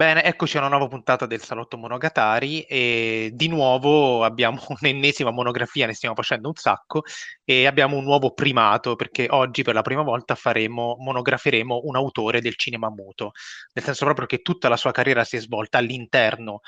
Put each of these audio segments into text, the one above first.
Bene, eccoci a una nuova puntata del Salotto Monogatari e di nuovo abbiamo un'ennesima monografia, ne stiamo facendo un sacco e abbiamo un nuovo primato perché oggi per la prima volta faremo, monograferemo un autore del cinema muto, nel senso proprio che tutta la sua carriera si è svolta all'interno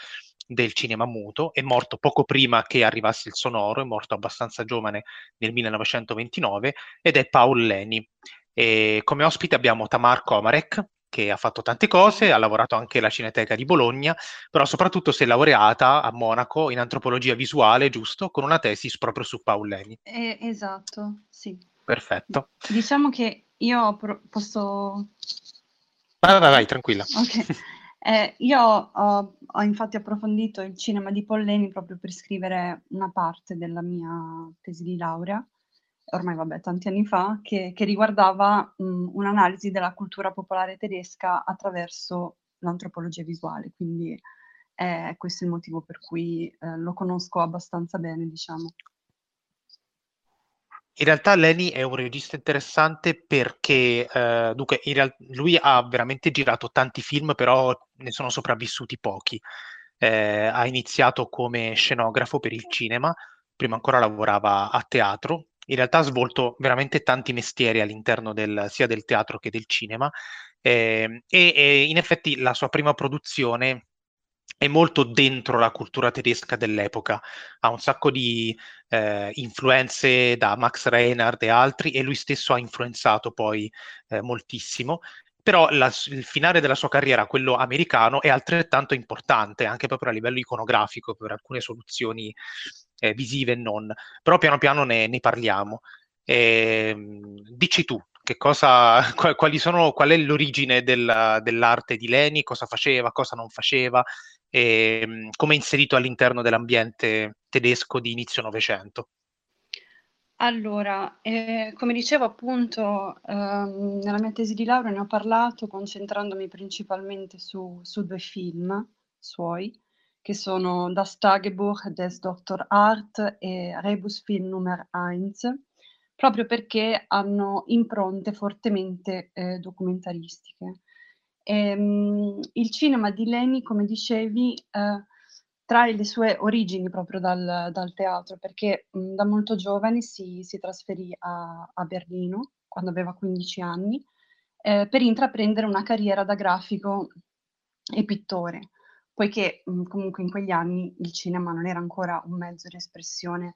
del cinema muto, è morto poco prima che arrivasse il sonoro, è morto abbastanza giovane nel 1929 ed è Paul Leni. E come ospite abbiamo Tamar Komarek, che ha fatto tante cose, ha lavorato anche alla Cineteca di Bologna, però soprattutto si è laureata a Monaco in antropologia visuale, giusto? Con una tesi proprio su Paul Leni. Eh, esatto, sì. Perfetto. Diciamo che io pro- posso... Vai, vai, vai, tranquilla. Ok. Eh, io ho, ho, infatti approfondito il cinema di Paul Leni proprio per scrivere una parte della mia tesi di laurea ormai vabbè, tanti anni fa, che, che riguardava mh, un'analisi della cultura popolare tedesca attraverso l'antropologia visuale, quindi è questo il motivo per cui eh, lo conosco abbastanza bene, diciamo. In realtà Lenny è un regista interessante perché eh, dunque, real- lui ha veramente girato tanti film, però ne sono sopravvissuti pochi. Eh, ha iniziato come scenografo per il cinema, prima ancora lavorava a teatro in realtà ha svolto veramente tanti mestieri all'interno del, sia del teatro che del cinema eh, e, e, in effetti la sua prima produzione è molto dentro la cultura tedesca dell'epoca, ha un sacco di eh, influenze da Max Reinhardt e altri e lui stesso ha influenzato poi eh, moltissimo. Però la, il finale della sua carriera, quello americano, è altrettanto importante, anche proprio a livello iconografico, per alcune soluzioni eh, visive e non. Però piano piano ne, ne parliamo. Eh, dici tu, cosa, sono, qual è l'origine del, dell'arte di Leni, cosa faceva, cosa non faceva, e come è inserito all'interno dell'ambiente tedesco di inizio Novecento. Allora, eh, come dicevo appunto, ehm, nella mia tesi di laurea ne ho parlato concentrandomi principalmente su, su due film suoi, che sono Das Tagebuch des Dr. Art e Rebusfilm Nummer 1, proprio perché hanno impronte fortemente eh, documentaristiche. E, ehm, il cinema di Leni, come dicevi, eh, trae le sue origini proprio dal, dal teatro, perché mh, da molto giovane si, si trasferì a, a, Berlino, quando aveva 15 anni, eh, per intraprendere una carriera da grafico e pittore, poiché mh, comunque in quegli anni il cinema non era ancora un mezzo di espressione,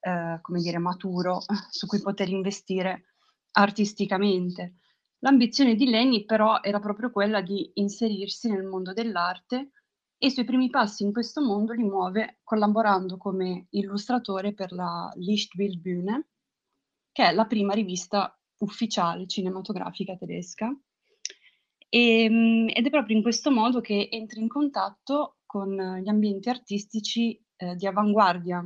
eh, come dire, maturo, su cui poter investire artisticamente. L'ambizione di Lenny però era proprio quella di inserirsi nel mondo dell'arte e i suoi primi passi in questo mondo li muove collaborando come illustratore per la Lichtbildbühne, che è la prima rivista ufficiale cinematografica tedesca. E, ehm, ed è proprio in questo modo che entra in contatto con gli ambienti artistici eh, di avanguardia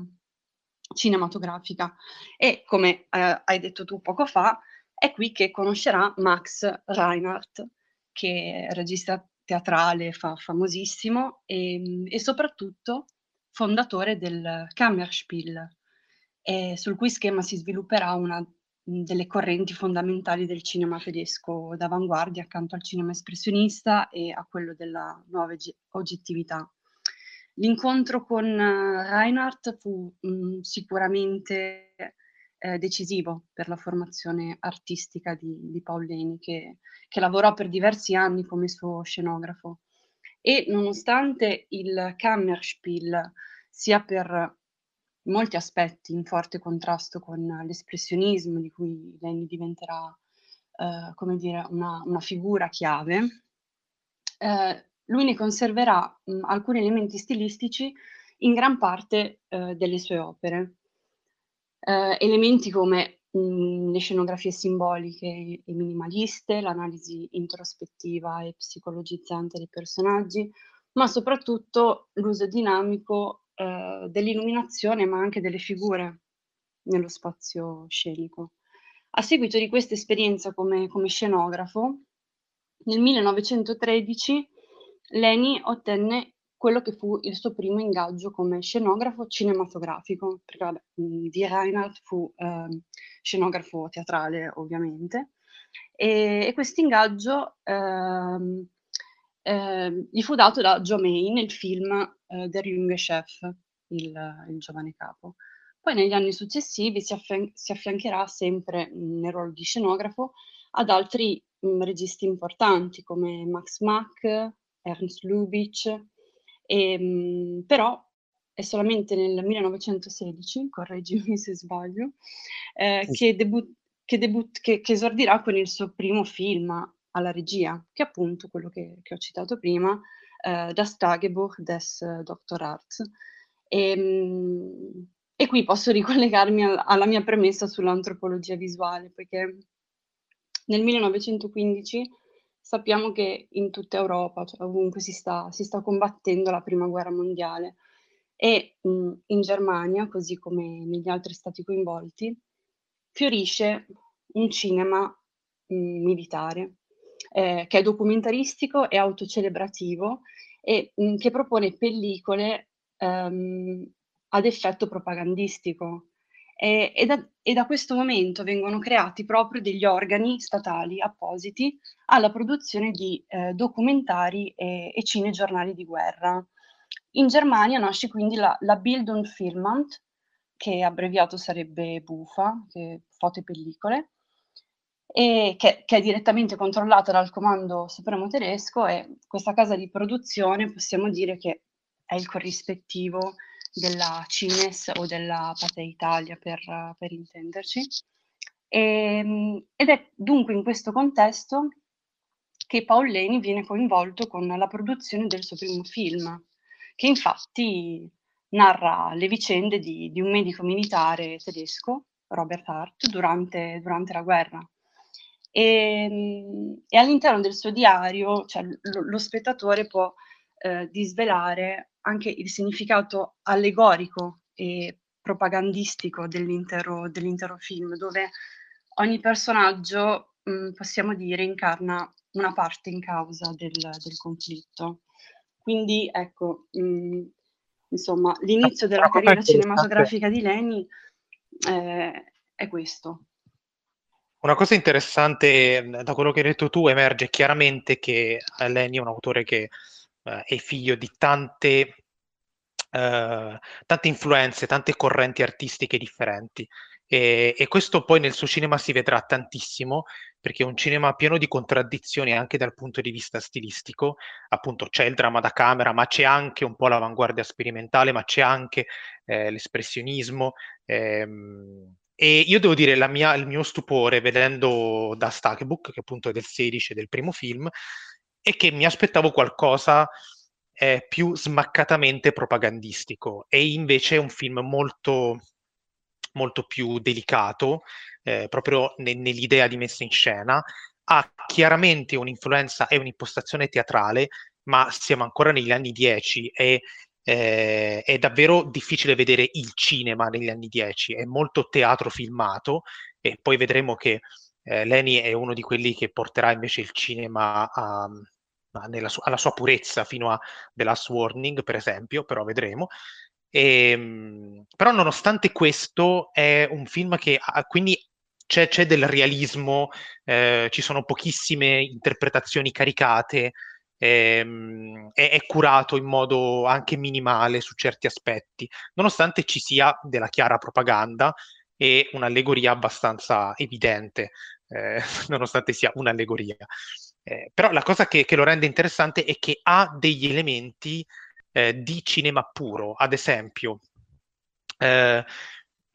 cinematografica. E come eh, hai detto tu poco fa, è qui che conoscerà Max Reinhardt, che è regista teatrale fa- famosissimo e, ehm, e, soprattutto fondatore del Kammerspiel, eh, sul cui schema si svilupperà una delle correnti fondamentali del cinema tedesco d'avanguardia accanto al cinema espressionista e a quello della nuova oggettività. L'incontro con Reinhardt fu mh, sicuramente eh, decisivo per la formazione artistica di, di Paolini, che, che lavorò per diversi anni come suo scenografo. E nonostante il Kammerspiel sia per molti aspetti in forte contrasto con l'espressionismo di cui Lenny diventerà, eh, come dire, una, una figura chiave, eh, lui ne conserverà mh, alcuni elementi stilistici in gran parte eh, delle sue opere. Eh, elementi come mh, le scenografie simboliche e minimaliste, l'analisi introspettiva e psicologizzante dei personaggi, ma soprattutto l'uso dinamico eh, dell'illuminazione, ma anche delle figure nello spazio scenico. A seguito di questa esperienza come, come scenografo, nel 1913 Leni ottenne quello che fu il suo primo ingaggio come scenografo cinematografico, perché di Reinhardt fu eh, scenografo teatrale ovviamente, e, e questo ingaggio eh, eh, gli fu dato da Joe May nel film eh, Der junge Chef, il, il, giovane capo. Poi negli anni successivi si, affian- si affiancherà sempre mh, nel ruolo di scenografo ad altri mh, registi importanti come Max Mack, Ernst Lubitsch, e, mh, però è solamente nel 1916, correggimi se sbaglio, eh, che, debu- che, debut- che, che esordirà con il suo primo film alla regia, che è appunto quello che, che ho citato prima, eh, Das Tagebuch des äh, Dr. Arz. E, ehm, e, qui posso ricollegarmi al, alla mia premessa sull'antropologia visuale, perché nel 1915 sappiamo che in tutta Europa, cioè ovunque si sta, si sta combattendo la prima guerra mondiale e mh, in Germania, così come negli altri stati coinvolti, fiorisce un cinema mh, militare eh, che è documentaristico e autocelebrativo e mh, che propone pellicole ehm, ad effetto propagandistico. E, e, da, e, da, questo momento vengono creati proprio degli organi statali appositi alla produzione di eh, documentari e, e cinegiornali di guerra. In Germania nasce quindi la, la Bild und Filmamt, che abbreviato sarebbe BUFA, che foto e pellicole, e che, che, è direttamente controllata dal comando supremo tedesco e questa casa di produzione possiamo dire che è il corrispettivo della Cines o della Pate Italia per, per intenderci. E, ehm, ed è dunque in questo contesto che Paul Leni viene coinvolto con la produzione del suo primo film, che infatti narra le vicende di, di un medico militare tedesco, Robert Hart, durante, durante la guerra. E, ehm, e all'interno del suo diario, cioè, lo, lo spettatore può eh, disvelare anche il significato allegorico e propagandistico dell'intero, dell'intero film, dove ogni personaggio, mh, mm, possiamo dire, incarna una parte in causa del, del conflitto. Quindi, ecco, mh, mm, insomma, l'inizio della carriera cinematografica di Leni eh, è questo. Una cosa interessante da quello che hai detto tu emerge chiaramente che Lenny è un autore che eh, è figlio di tante, eh, tante influenze, tante correnti artistiche differenti. E, e, questo poi nel suo cinema si vedrà tantissimo perché è un cinema pieno di contraddizioni anche dal punto di vista stilistico. Appunto c'è il dramma da camera, ma c'è anche un po' l'avanguardia sperimentale, ma c'è anche eh, l'espressionismo. Ehm, e io devo dire mia, il mio stupore vedendo da Stackbook, che appunto è del 16 del primo film, è che mi aspettavo qualcosa eh, più smaccatamente propagandistico e invece è un film molto, molto più delicato, eh, proprio ne, nell'idea di messa in scena. Ha chiaramente un'influenza e un'impostazione teatrale, ma siamo ancora negli anni 10 e eh, è davvero difficile vedere il cinema negli anni 10, è molto teatro filmato e poi vedremo che eh, Leni è uno di quelli che porterà invece il cinema a, a, su- alla sua purezza fino a The Last Warning, per esempio, però vedremo. E, ehm, però nonostante questo è un film che ha, quindi c'è, c'è del realismo, eh, ci sono pochissime interpretazioni caricate, ehm, è, è, curato in modo anche minimale su certi aspetti, nonostante ci sia della chiara propaganda e un'allegoria abbastanza evidente, eh, nonostante sia un'allegoria. Eh, però la cosa che, che, lo rende interessante è che ha degli elementi eh, di cinema puro, ad esempio. Eh,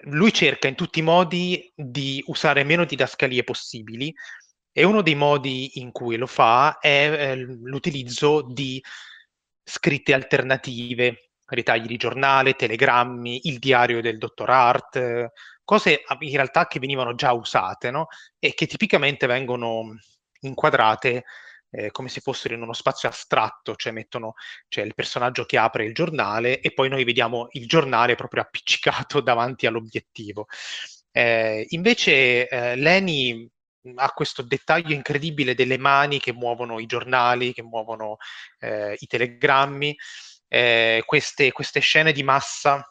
lui cerca in tutti i modi di usare meno didascalie possibili, e uno dei modi in cui lo fa è eh, l'utilizzo di scritte alternative, ritagli di giornale, telegrammi, il diario del dottor Hart, cose in realtà che venivano già usate no? e che tipicamente vengono inquadrate eh, come se fossero in uno spazio astratto, cioè mettono cioè il personaggio che apre il giornale e poi noi vediamo il giornale proprio appiccicato davanti all'obiettivo. Eh, invece eh, Leni ha questo dettaglio incredibile delle mani che muovono i giornali, che muovono eh, i telegrammi, eh, queste, queste, scene di massa.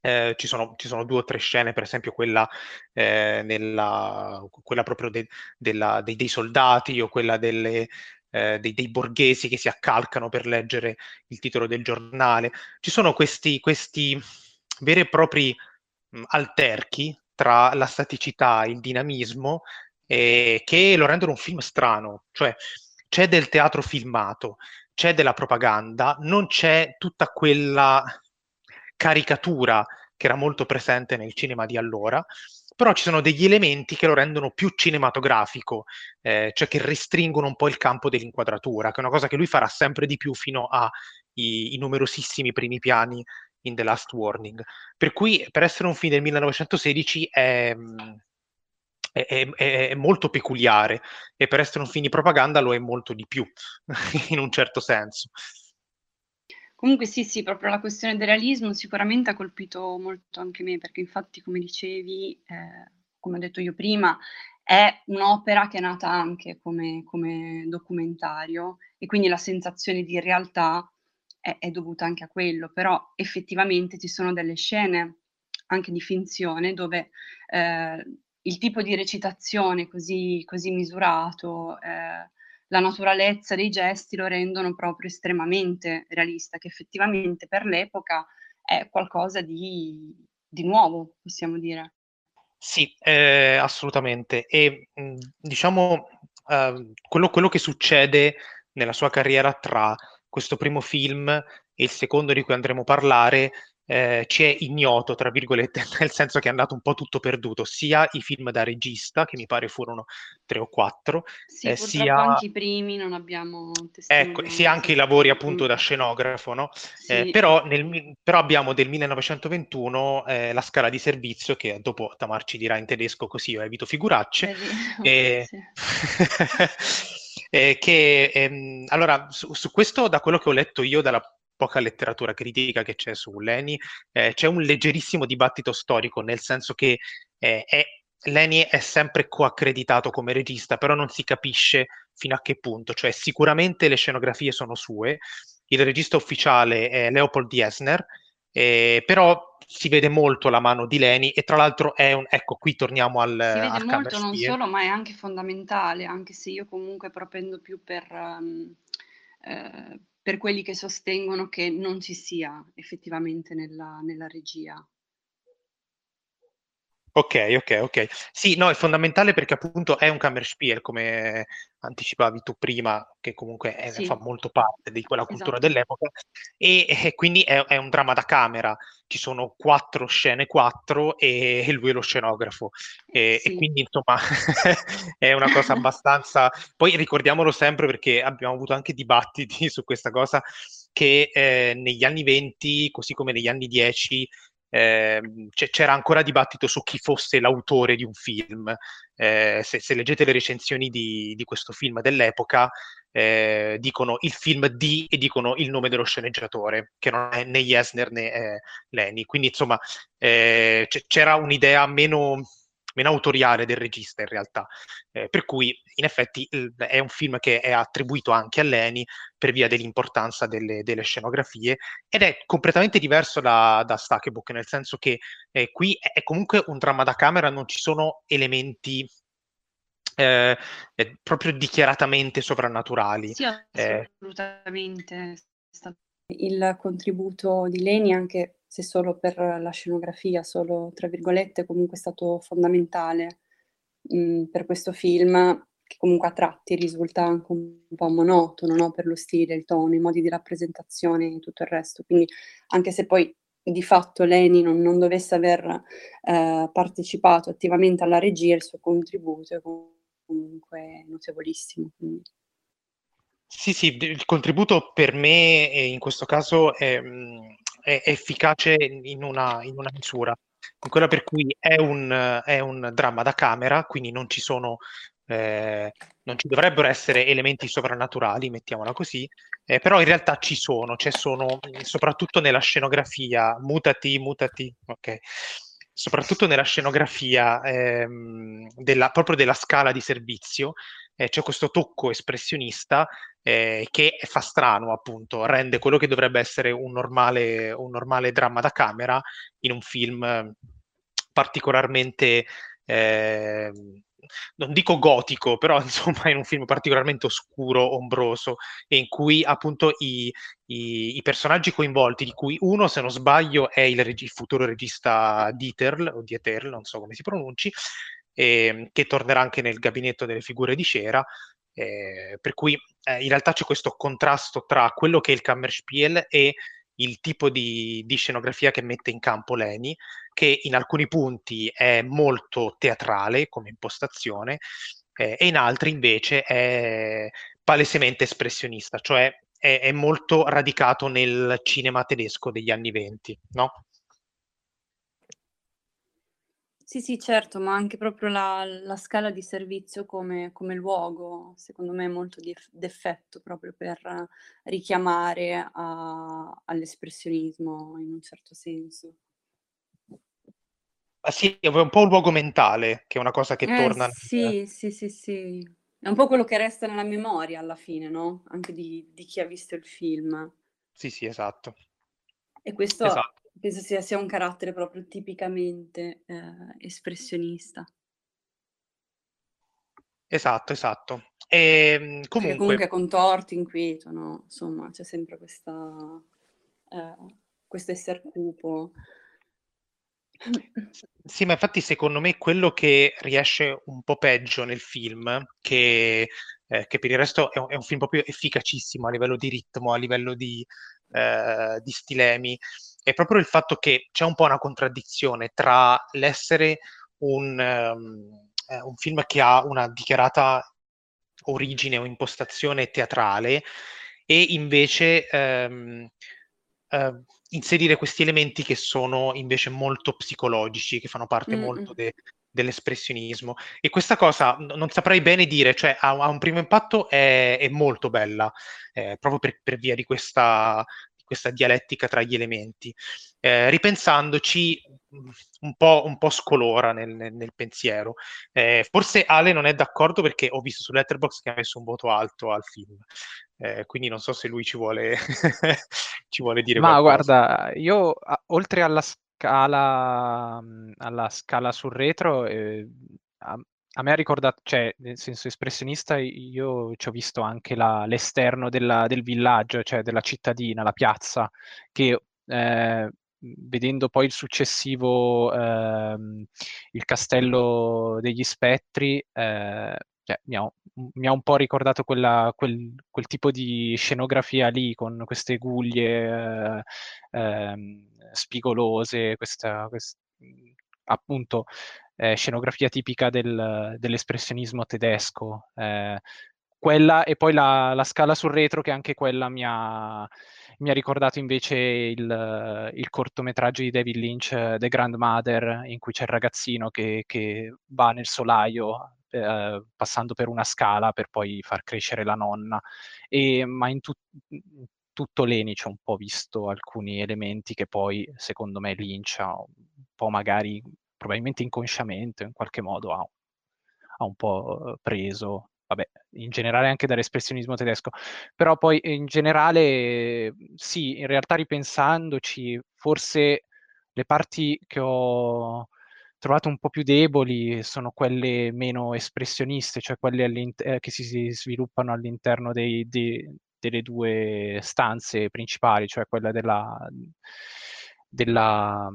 Eh, ci, sono, ci, sono, due o tre scene, per esempio quella, eh, nella, quella proprio de, della, dei, dei, soldati o quella delle, eh, dei, dei, borghesi che si accalcano per leggere il titolo del giornale. Ci sono questi, questi veri e propri mh, alterchi tra la staticità e il dinamismo eh, che lo rendono un film strano, cioè c'è del teatro filmato, c'è della propaganda, non c'è tutta quella caricatura che era molto presente nel cinema di allora, però ci sono degli elementi che lo rendono più cinematografico, eh, cioè che restringono un po' il campo dell'inquadratura, che è una cosa che lui farà sempre di più fino ai numerosissimi primi piani in The Last Warning. Per cui, per essere un film del 1916, è, è, è, è, molto peculiare e per essere un film di propaganda lo è molto di più, in un certo senso. Comunque sì, sì, proprio la questione del realismo sicuramente ha colpito molto anche me, perché infatti, come dicevi, eh, come ho detto io prima, è un'opera che è nata anche come, come documentario e quindi la sensazione di realtà è, è, dovuta anche a quello, però effettivamente ci sono delle scene anche di finzione dove eh, il tipo di recitazione così, così misurato, eh, la naturalezza dei gesti lo rendono proprio estremamente realista, che effettivamente per l'epoca è qualcosa di, di nuovo, possiamo dire. Sì, eh, assolutamente. E diciamo eh, quello, quello che succede nella sua carriera tra questo primo film e il secondo di cui andremo a parlare eh, ci è ignoto, tra virgolette, nel senso che è andato un po' tutto perduto, sia i film da regista, che mi pare furono tre o quattro, sì, eh, sia anche i primi non abbiamo ecco, sia anche i lavori appunto da scenografo, no? Sì. Eh, però, nel, però, abbiamo del 1921 eh, la scala di servizio che dopo Tamar ci dirà in tedesco così io evito figuracce. e... che ehm, allora su, su, questo da quello che ho letto io dalla poca letteratura critica che c'è su Leni, eh, c'è un leggerissimo dibattito storico, nel senso che eh, è, Leni è sempre coaccreditato come regista, però non si capisce fino a che punto, cioè sicuramente le scenografie sono sue, il regista ufficiale è Leopold Jesner, eh, però si vede molto la mano di Leni e tra l'altro è un ecco qui torniamo al si vede al molto non solo ma è anche fondamentale anche se io comunque propendo più per um, eh, per quelli che sostengono che non ci sia effettivamente nella, nella regia. Ok, ok, ok. Sì, no, è fondamentale perché appunto è un Kammerspiel, come anticipavi tu prima, che comunque è, sì. fa molto parte di quella cultura esatto. dell'epoca, e, e quindi è, è, un dramma da camera. Ci sono quattro scene, quattro, e, e lui è lo scenografo. E, sì. e quindi, insomma, è una cosa abbastanza... Poi ricordiamolo sempre perché abbiamo avuto anche dibattiti su questa cosa, che eh, negli anni 20, così come negli anni 10, eh, c'era ancora dibattito su chi fosse l'autore di un film. Eh, se, se, leggete le recensioni di, di questo film dell'epoca, eh, dicono il film di e dicono il nome dello sceneggiatore, che non è né Jesner né eh, Lenny. Quindi, insomma, eh, c'era un'idea meno meno autoriale del regista in realtà. Eh, per cui in effetti è un film che è attribuito anche a Leni per via dell'importanza delle, delle scenografie ed è completamente diverso da, da Stackebook, nel senso che eh, qui è comunque un dramma da camera, non ci sono elementi eh, proprio dichiaratamente sovrannaturali. Sì, eh, assolutamente. Il contributo di Leni anche se solo per la scenografia, solo tra virgolette, comunque è stato fondamentale mh, mhmm, per questo film, che comunque a tratti risulta anche un, po' monotono no? per lo stile, il tono, i modi di rappresentazione e tutto il resto. Quindi anche se poi di fatto Leni non, non dovesse aver eh, partecipato attivamente alla regia, il suo contributo è comunque notevolissimo. Quindi. Sì, sì, il contributo per me in questo caso è, mhmm, è efficace in una, in una misura, in quella per cui è un, è un dramma da camera, quindi non ci sono eh, non ci dovrebbero essere elementi sovrannaturali, mettiamola così, eh, però in realtà ci sono, cioè sono soprattutto nella scenografia, mutati, mutati, ok, soprattutto nella scenografia ehm, della, proprio della scala di servizio, eh, c'è questo tocco espressionista eh, che fa strano, appunto, rende quello che dovrebbe essere un normale, un normale dramma da camera in un film particolarmente eh, non dico gotico, però insomma è un film particolarmente oscuro, ombroso, e in cui appunto i, i, i personaggi coinvolti, di cui uno, se non sbaglio, è il, reg- il futuro regista Dieterl, o Dieterl, non so come si pronunci, eh, che tornerà anche nel gabinetto delle figure di cera, eh, per cui eh, in realtà c'è questo contrasto tra quello che è il Kammerspiel e il tipo di, di, scenografia che mette in campo Leni, che in alcuni punti è molto teatrale come impostazione eh, e in altri invece è palesemente espressionista, cioè è, è, molto radicato nel cinema tedesco degli anni venti, no? Sì, sì, certo, ma anche proprio la, la scala di servizio come, come, luogo, secondo me è molto di, d'effetto proprio per richiamare a, all'espressionismo in un certo senso. Ah, sì, è un po' un luogo mentale, che è una cosa che eh, torna. Sì, sì, sì, sì. È un po' quello che resta nella memoria alla fine, no? Anche di, di chi ha visto il film. Sì, sì, esatto. E questo esatto penso sia, sia un carattere proprio tipicamente eh, espressionista. Esatto, esatto. E, ehm, comunque... comunque con torti, inquieto, no? Insomma, c'è sempre questa, eh, questo essere cupo. Sì, ma infatti secondo me quello che riesce un po' peggio nel film, che, eh, che per il resto è un, è un, film proprio efficacissimo a livello di ritmo, a livello di, eh, di stilemi, è proprio il fatto che c'è un po' una contraddizione tra l'essere un, um, un film che ha una dichiarata origine o impostazione teatrale e invece um, uh, inserire questi elementi che sono invece molto psicologici, che fanno parte mm-hmm. molto de- dell'espressionismo. E questa cosa non saprei bene dire, cioè a, a un primo impatto è, è molto bella, eh, proprio per, per, via di questa, questa dialettica tra gli elementi. Eh, ripensandoci un po', un po' scolora nel, nel, nel pensiero. Eh, forse Ale non è d'accordo perché ho visto su Letterboxd che ha messo un voto alto al film. Eh, quindi non so se lui ci vuole, ci vuole dire Ma qualcosa. guarda, io oltre alla scala, alla scala sul retro, eh, a me ha ricordato, cioè, nel senso espressionista, io ci ho visto anche la, l'esterno della, del villaggio, cioè della cittadina, la piazza, che eh, vedendo poi il successivo, eh, il castello degli spettri, eh, cioè, mi, ha, mi, ha, un po' ricordato quella, quel, quel, tipo di scenografia lì, con queste guglie eh, ehm, spigolose, questa, questa appunto eh, scenografia tipica del, dell'espressionismo tedesco. Eh, quella e poi la, la, scala sul retro che anche quella mi ha, mi ha ricordato invece il, il, cortometraggio di David Lynch, The Grandmother, in cui c'è il ragazzino che, che va nel solaio eh, passando per una scala per poi far crescere la nonna. E, ma in, tu, in tutto Lenic ho un po' visto alcuni elementi che poi secondo me Lynch ha un po' magari probabilmente inconsciamente in qualche modo ha, ha un po' preso, vabbè, in generale anche dall'espressionismo tedesco, però poi in generale sì, in realtà ripensandoci, forse le parti che ho trovato un po' più deboli sono quelle meno espressioniste, cioè quelle eh, che si sviluppano all'interno dei, dei, delle due stanze principali, cioè quella della, della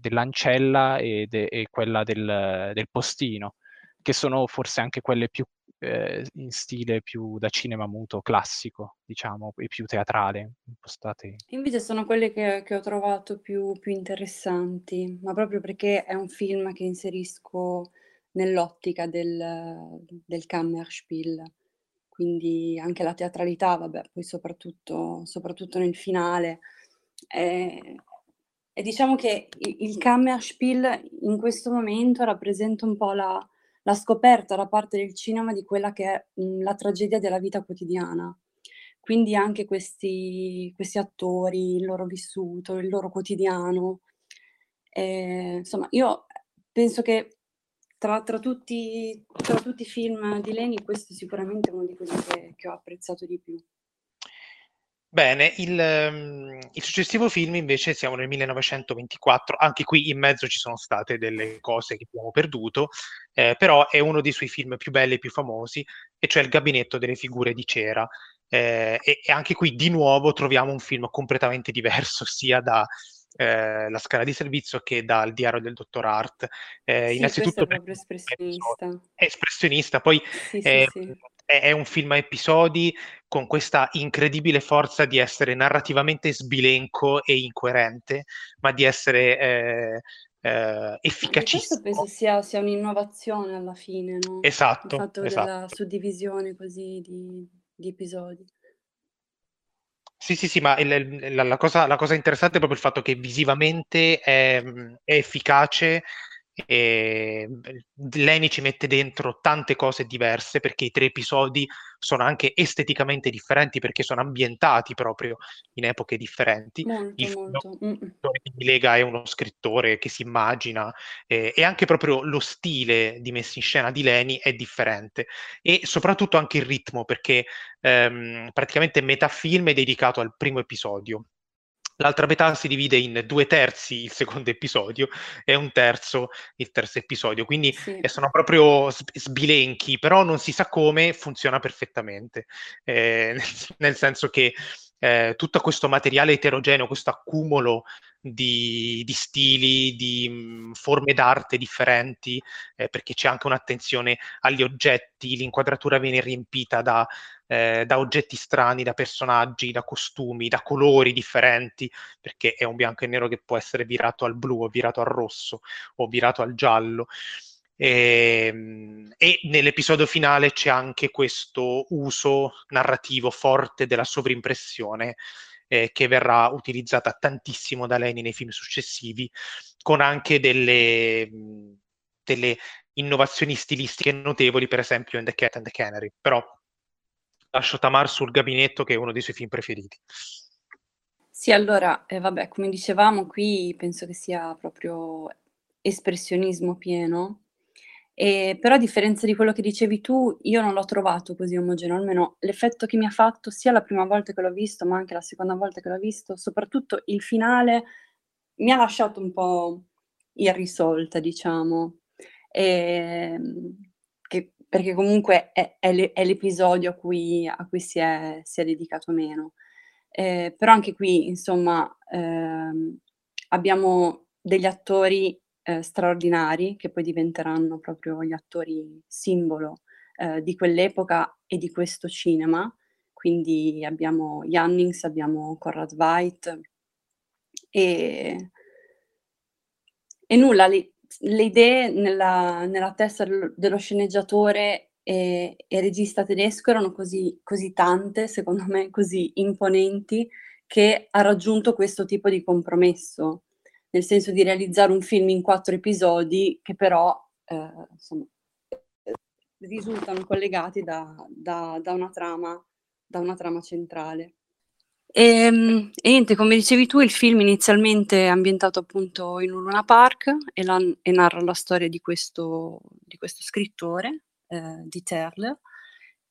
dell'ancella e, de, e quella del, del, postino, che sono forse anche quelle più eh, in stile più da cinema muto classico, diciamo, e più teatrale, impostate. Invece sono quelle che, che ho trovato più, più interessanti, ma proprio perché è un film che inserisco nell'ottica del, del Kammerspiel quindi anche la teatralità, vabbè, poi soprattutto, soprattutto nel finale, è, e diciamo che il Kammerspiel in questo momento rappresenta un po' la, la scoperta da parte del cinema di quella che è mh, la tragedia della vita quotidiana. Quindi anche questi, questi attori, il loro vissuto, il loro quotidiano. E, insomma, io penso che tra, tra, tutti, tra, tutti, i film di Leni questo è sicuramente uno di quelli che, che ho apprezzato di più. Bene, il, mhmm, il successivo film invece siamo nel 1924, anche qui in mezzo ci sono state delle cose che abbiamo perduto, ehm, però è uno dei suoi film più belli e più famosi, e cioè Il gabinetto delle figure di cera. Ehm, e e anche qui di nuovo troviamo un film completamente diverso sia da, ehm, La scala di servizio che dal Diario del dottor Hart. Ehm, Sì, innanzitutto è proprio espressionista. è espressionista, poi, Sì, sì, ehm, sì. È un film a episodi con questa incredibile forza di essere narrativamente sbilenco e incoerente, ma di essere, ehm, ehm, Anche questo penso efficacissimo. sia sia un'innovazione alla fine, no, il Esatto, fatto della esatto. suddivisione così di di episodi. Sì, sì, sì, ma il il la la cosa la cosa interessante è proprio il fatto che visivamente è è efficace, b Lenny ci mette dentro tante cose diverse, perché i 3 episodi sono anche esteticamente differenti, perché sono ambientati proprio in epoche differenti. Molto, Il molto. Mh-mh. di Lega è uno scrittore che si immagina, ehm, e anche proprio lo stile di messa in scena di Lenny è differente. E soprattutto anche il ritmo, perché, ehm, praticamente metà film è dedicato al primo episodio. L'altra metà si divide in 2/3 il secondo episodio e 1/3 il terzo episodio. Quindi, Sì. ehm, sono proprio sb sbilenchi, però non si sa come, funziona perfettamente. Ehm, nel senso che, ehm, tutto questo materiale eterogeneo, questo accumulo di di stili, di, mhmm, forme d'arte differenti, ehm, perché c'è anche un'attenzione agli oggetti, l'inquadratura viene riempita da ehm, da oggetti strani, da personaggi, da costumi, da colori differenti, perché è un bianco e nero che può essere virato al blu o virato al rosso o virato al giallo. Ehm, e nell'episodio finale c'è anche questo uso narrativo forte della sovrimpressione, ehm, che verrà utilizzata tantissimo da Lenny nei film successivi, con anche delle delle innovazioni stilistiche notevoli, per esempio in The Cat and the Canary. Però lascio Tamar sul Gabinetto che è uno dei suoi film preferiti. Sì, allora, ehm, vabbè, come dicevamo qui penso che sia proprio espressionismo pieno, ehm, però a differenza di quello che dicevi tu, io non l'ho trovato così omogeneo, almeno l'effetto che mi ha fatto sia la prima volta che l'ho visto, ma anche la seconda volta che l'ho visto, soprattutto il finale, mi ha lasciato un po' irrisolta, diciamo. Ehm, che perché comunque è è l'e è l'episodio a cui a cui si è si è dedicato meno. Ehm, però anche qui, insomma, ehm, abbiamo degli attori, ehm, straordinari, che poi diventeranno proprio gli attori simbolo, ehm, di quell'epoca e di questo cinema. Quindi abbiamo Jannings, abbiamo Conrad Veidt. E e nulla, le le idee nella nella testa del dello sceneggiatore e e regista tedesco erano così così tante, secondo me, così imponenti, che ha raggiunto questo tipo di compromesso. Nel senso di realizzare un film in 4 episodi che però, ehm, insomma, risultano collegati da da da una trama da una trama centrale. Ehm, e niente, come dicevi tu, il film inizialmente è ambientato appunto in un Luna Park e lan e narra la storia di questo di questo scrittore, ehm, di Terl,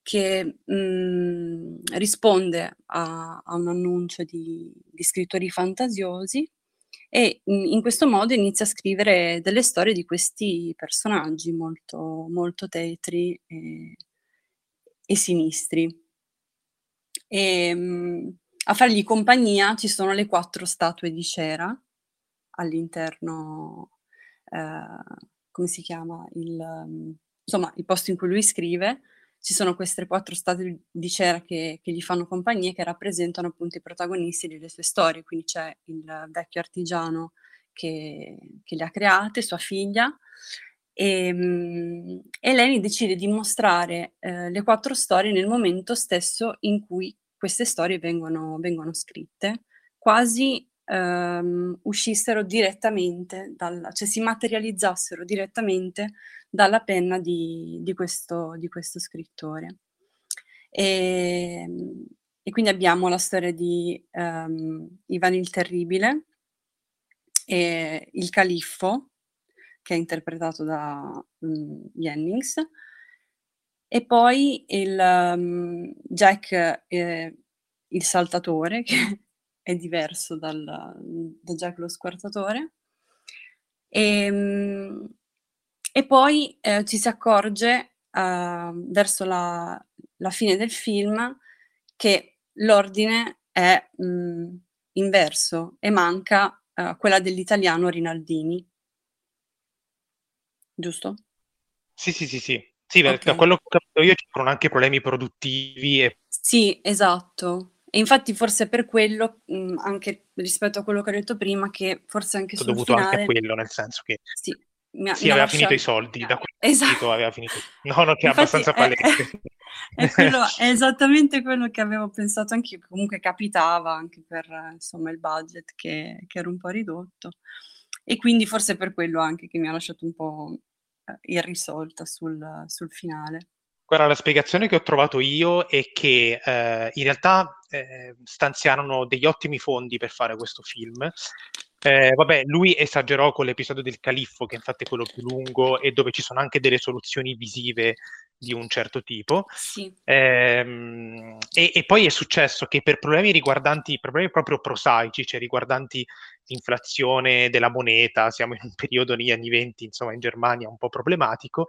che, mhmm, risponde a a un annuncio di di scrittori fantasiosi e, mhmm, in questo modo inizia a scrivere delle storie di questi personaggi molto molto tetri e e sinistri. Ehm, a fargli compagnia ci sono le 4 statue di cera all'interno ehm, come si chiama, il mhmm, insomma il posto in cui lui scrive. Ci sono queste 4 statue di cera che che gli fanno compagnia e che rappresentano appunto i protagonisti delle sue storie. Quindi c'è il vecchio artigiano che che le ha create, sua figlia, ehm, e Lenny decide di mostrare, ehm, le 4 storie nel momento stesso in cui queste storie vengono vengono scritte, quasi, ehm, uscissero direttamente dal cioè si materializzassero direttamente dalla penna di di questo di questo scrittore. Ehm, e quindi abbiamo la storia di, ehm, Ivan il Terribile e il Califfo, che è interpretato da, mhmm, Jennings, e poi il, mhmm, Jack, ehm, il saltatore, che è diverso dal, da Jack lo squartatore. E, ehm, e poi eh, ci si accorge uh, verso la, la, fine del film che l'ordine è mh, inverso e manca uh, quella dell'italiano Rinaldini. Giusto? Sì, sì, sì, sì. Sì, okay. da quello che ho capito io ci sono anche problemi produttivi. E... Sì, esatto. E infatti forse per quello, mh, anche rispetto a quello che ho detto prima, che forse anche sul dovuto finale... anche a quello, nel senso che sì, mi ha, sì mi aveva lasciato... finito i soldi, da quel esatto. aveva finito. No, no, che è abbastanza palese. È, è, quello, è, esattamente quello che avevo pensato anche io, comunque capitava anche per insomma il budget che, che era un po' ridotto. E quindi forse per quello anche che mi ha lasciato un po' eh, irrisolta sul, sul finale. Guarda, la spiegazione che ho trovato io è che eh, in realtà eh, stanziarono degli ottimi fondi per fare questo film. Eh, vabbè, lui esagerò con l'episodio del califfo, che infatti è quello più lungo e dove ci sono anche delle soluzioni visive di un certo tipo. Sì. Ehm, e, e, poi è successo che per problemi riguardanti, problemi proprio prosaici, cioè riguardanti l'inflazione della moneta, siamo in un periodo negli anni 20, insomma in Germania un po' problematico,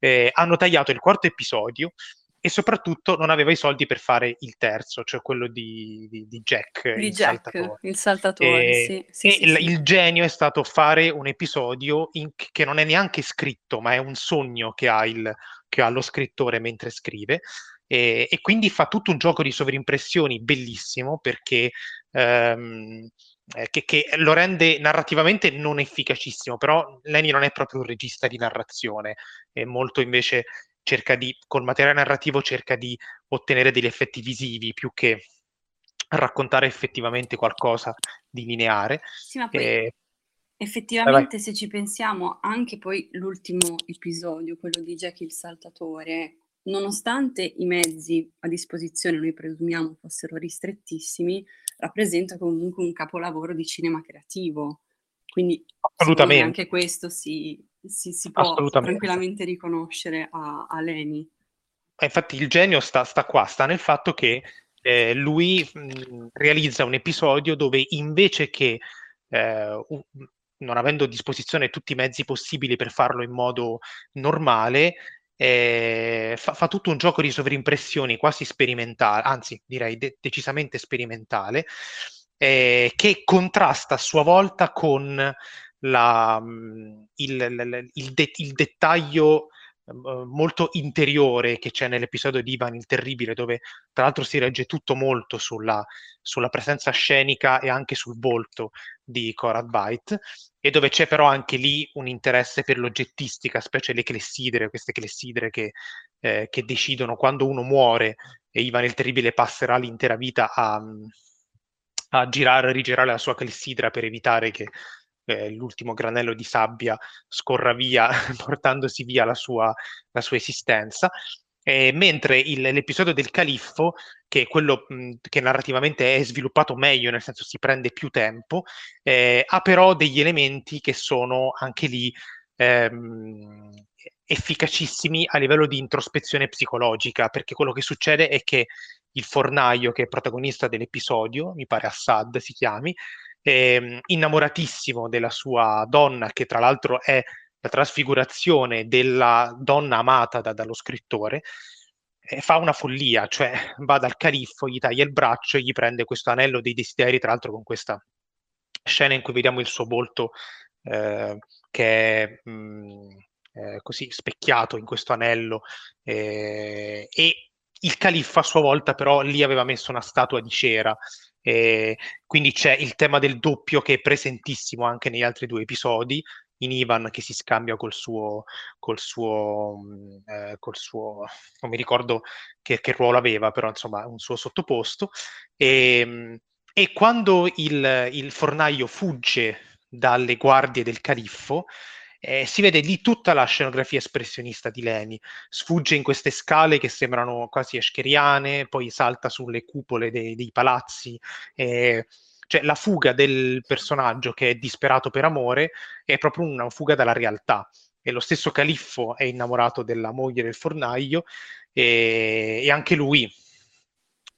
eh, hanno tagliato il quarto episodio e soprattutto non aveva i soldi per fare il terzo, cioè quello di, di, di Jack, di il Jack, saltatore. Il saltatore e, sì, sì, e sì, il, il, genio è stato fare un episodio in, che non è neanche scritto, ma è un sogno che ha, il, che ha lo scrittore mentre scrive. E, e, quindi fa tutto un gioco di sovrimpressioni bellissimo perché ehm, eh, che, che, lo rende narrativamente non efficacissimo, però Lenny non è proprio un regista di narrazione, è molto invece cerca di, col materiale narrativo cerca di ottenere degli effetti visivi più che raccontare effettivamente qualcosa di lineare. Sì, ma poi e... effettivamente vai, vai. se ci pensiamo, anche poi l'ultimo episodio, quello di Jack il Saltatore, nonostante i mezzi a disposizione noi presumiamo fossero ristrettissimi, rappresenta comunque un capolavoro di cinema creativo. Quindi Assolutamente. anche questo si, si, si può tranquillamente riconoscere a, a Leni. Infatti il genio sta, sta, qua, sta nel fatto che eh, lui mh, realizza un episodio dove invece che eh, un, non avendo a disposizione tutti i mezzi possibili per farlo in modo normale, eh, fa, fa, tutto un gioco di sovrimpressioni quasi sperimentale, anzi direi de- decisamente sperimentale, eh, che contrasta a sua volta con la, mm, il, il, de- il dettaglio uh, molto interiore che c'è nell'episodio di Ivan il Terribile, dove tra l'altro si regge tutto molto sulla, sulla presenza scenica e anche sul volto di Corad Byte, e dove c'è però anche lì un interesse per l'oggettistica, specie le clessidre, queste clessidre che, eh, che decidono quando uno muore e Ivan il Terribile passerà l'intera vita a, a girare rigirare la sua clessidra per evitare che eh, l'ultimo granello di sabbia scorra via, portandosi via la sua, la sua esistenza. Eh, mentre il, l'episodio del califfo, che è quello mh, che narrativamente è sviluppato meglio, nel senso si prende più tempo, eh, ha però degli elementi che sono anche lì ehm, efficacissimi a livello di introspezione psicologica, perché quello che succede è che il fornaio, che è protagonista dell'episodio, mi pare Assad si chiami, eh, innamoratissimo della sua donna, che tra l'altro è la trasfigurazione della donna amata da, dallo scrittore, eh, fa una follia, cioè va dal califfo, gli taglia il braccio e gli prende questo anello dei desideri, tra l'altro con questa scena in cui vediamo il suo volto eh, che è mh, mm, eh, così specchiato in questo anello eh, e il califfo a sua volta però lì aveva messo una statua di cera e quindi c'è il tema del doppio che è presentissimo anche negli altri due episodi in Ivan che si scambia col suo, col suo, mm, eh, col suo non mi ricordo che, che, ruolo aveva, però insomma un suo sottoposto. E, mm, e quando il, il fornaio fugge dalle guardie del califfo, eh, si vede lì tutta la scenografia espressionista di Leni. Sfugge in queste scale che sembrano quasi escheriane, poi salta sulle cupole dei, dei palazzi. Eh, cioè la fuga del personaggio che è disperato per amore è proprio una fuga dalla realtà. E lo stesso Califfo è innamorato della moglie del fornaio e, e anche lui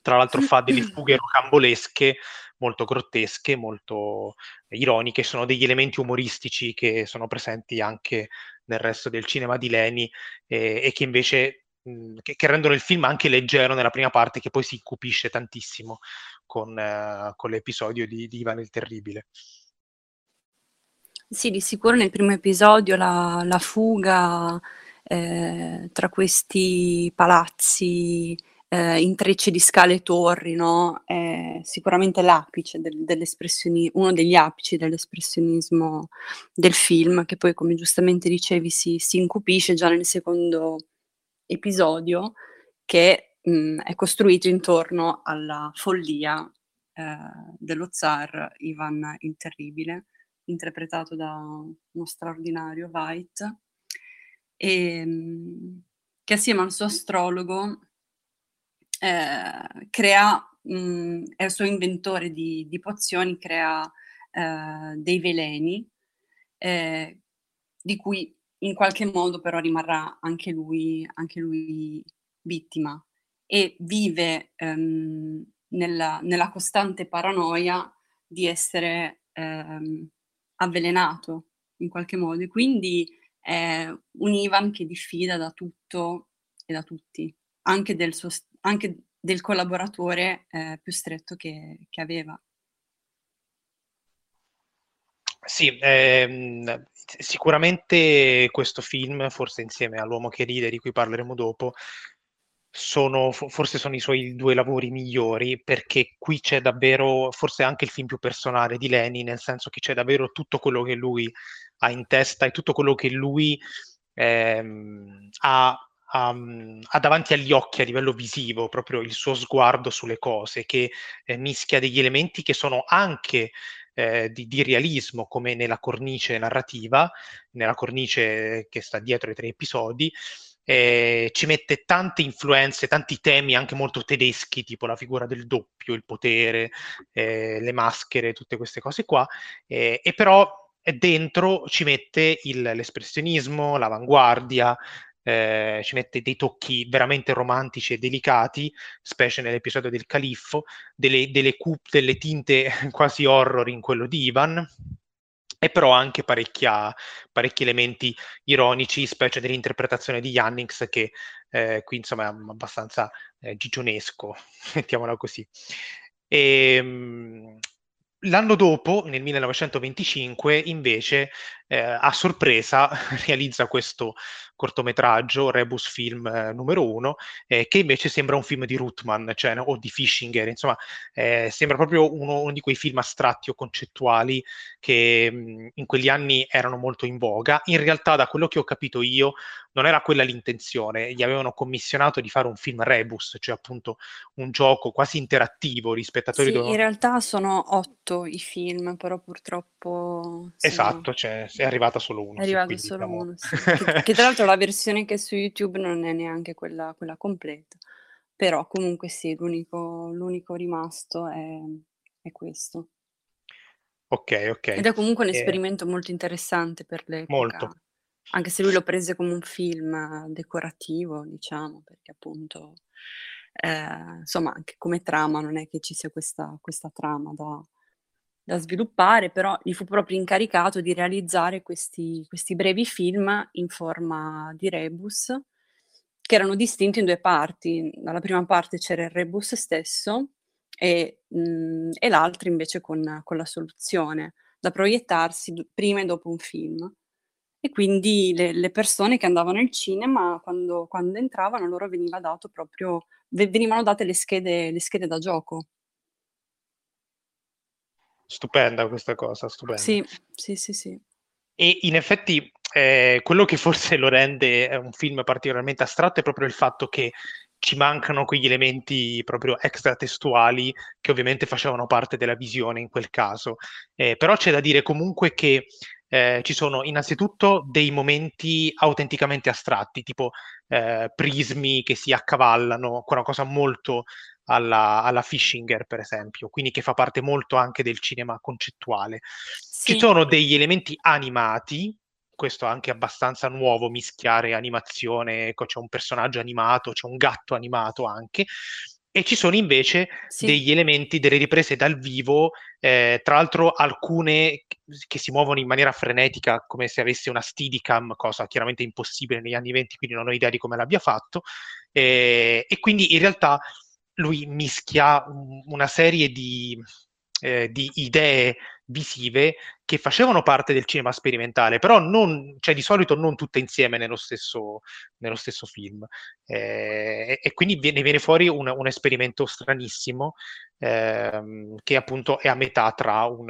Tra l'altro fa delle fughe rocambolesche molto grottesche, molto ironiche, sono degli elementi umoristici che sono presenti anche nel resto del cinema di Leni eh, e che invece che, che, rendono il film anche leggero nella prima parte, che poi si incupisce tantissimo con, eh, con l'episodio di, di Ivan il Terribile. Sì, di sicuro nel primo episodio la, la fuga eh, tra questi palazzi eh, intrecci di scale e torri, no? È sicuramente l'apice del, uno degli apici dell'espressionismo del film, che poi, come giustamente dicevi, si, si incupisce già nel secondo episodio, che mh, mm, è costruito intorno alla follia eh, dello zar Ivan il Terribile, interpretato da uno straordinario White, e, mh, che assieme al suo astrologo eh, crea, mh, è il suo inventore di, di pozioni, crea eh, dei veleni, eh, di cui in qualche modo però rimarrà anche lui, anche lui vittima e vive ehm, nella, nella, costante paranoia di essere ehm, avvelenato in qualche modo e quindi è un Ivan che diffida da tutto e da tutti, anche del suo, anche del collaboratore eh, più stretto che, che aveva. Sì, ehm, sicuramente questo film, forse insieme all'Uomo che ride, di cui parleremo dopo, sono, forse sono i suoi due lavori migliori, perché qui c'è davvero, forse anche il film più personale di Lenny, nel senso che c'è davvero tutto quello che lui ha in testa e tutto quello che lui ehm, ha ha, ha, davanti agli occhi a livello visivo proprio il suo sguardo sulle cose, che eh, mischia degli elementi che sono anche eh, di, di, realismo, come nella cornice narrativa, nella cornice che sta dietro i tre episodi. Eh, ci mette tante influenze, tanti temi anche molto tedeschi, tipo la figura del doppio, il potere, eh, le maschere, tutte queste cose qua, eh, e però dentro ci mette il, l'espressionismo, l'avanguardia, eh, ci mette dei tocchi veramente romantici e delicati, specie nell'episodio del califfo, delle, delle, cu- delle tinte quasi horror in quello di Ivan, e però anche parecchi elementi ironici, specie dell'interpretazione di Jannings, che eh, qui insomma è abbastanza eh, gigionesco, mettiamola così. E, ehm, L'anno dopo, nel 1925, invece, eh, a sorpresa realizza questo cortometraggio, Rebus Film eh, numero uno, eh, che invece sembra un film di Ruttman, cioè, o di Fischinger, insomma, eh, sembra proprio uno, uno, di quei film astratti o concettuali che mh, mm, in quegli anni erano molto in voga. In realtà, da quello che ho capito io, non era quella l'intenzione, gli avevano commissionato di fare un film Rebus, cioè appunto un gioco quasi interattivo, gli spettatori sì, dovevano... in realtà sono otto i film, però purtroppo... Esatto, cioè, è arrivata solo uno. È arrivato quindi, solo diciamo... uno, sì. che, che, tra l'altro la versione che è su YouTube non è neanche quella, quella completa, però comunque sì, l'unico, l'unico rimasto è, è questo. Ok, ok. Ed è comunque un esperimento molto interessante per l'epoca. Molto. Anche se lui lo prese come un film decorativo, diciamo, perché appunto, ehm, insomma anche come trama non è che ci sia questa questa trama da da sviluppare, però gli fu proprio incaricato di realizzare questi questi brevi film in forma di rebus, che erano distinti in due parti. Dalla prima parte c'era il rebus stesso e mhmm, e l'altra invece con con la soluzione, da proiettarsi prima e dopo un film. E quindi le le persone che andavano al cinema quando quando entravano loro veniva dato proprio ve venivano date le schede le schede da gioco. Stupenda questa cosa, stupenda. Sì, sì, sì, sì. E in effetti, ehm, quello che forse lo rende, ehm, un film particolarmente astratto è proprio il fatto che ci mancano quegli elementi proprio extratestuali che ovviamente facevano parte della visione in quel caso. Ehm, però c'è da dire comunque che eh, ci sono innanzitutto dei momenti autenticamente astratti, tipo eh, prismi che si accavallano, una cosa molto alla, alla Fishinger, per esempio, quindi che fa parte molto anche del cinema concettuale. Sì. Ci sono degli elementi animati, questo è anche abbastanza nuovo, mischiare animazione, ecco, c'è un personaggio animato, c'è un gatto animato anche, e ci sono invece sì. degli elementi, delle riprese dal vivo, eh, tra l'altro alcune che si muovono in maniera frenetica, come se avesse una Steadicam, cosa chiaramente impossibile negli anni 20, quindi non ho idea di come l'abbia fatto. Eh, e quindi in realtà lui mischia una serie di, eh, di idee visive che facevano parte del cinema sperimentale, però non, cioè, di solito non tutte insieme nello stesso, nello stesso film. Eh, e quindi viene, viene fuori un, un, esperimento stranissimo ehm, che appunto è a metà tra un,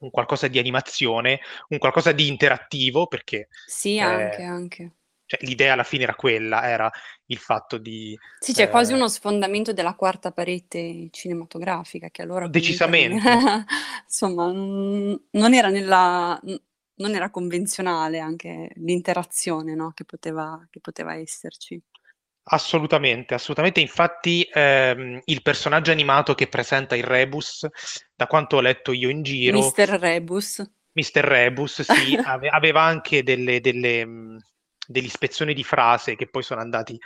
un, qualcosa di animazione, un qualcosa di interattivo, perché... Sì, anche, eh, anche cioè, l'idea alla fine era quella, era il fatto di... Sì, c'è eh, quasi uno sfondamento della quarta parete cinematografica che allora... Decisamente. insomma, non era, nella, non era convenzionale anche l'interazione no? che, poteva, che poteva esserci. Assolutamente, assolutamente. Infatti, ehm, il personaggio animato che presenta il Rebus, da quanto ho letto io in giro, Mister Rebus. Mister Rebus, sì, ave- aveva anche delle, delle, delle ispezioni di frase che poi sono andati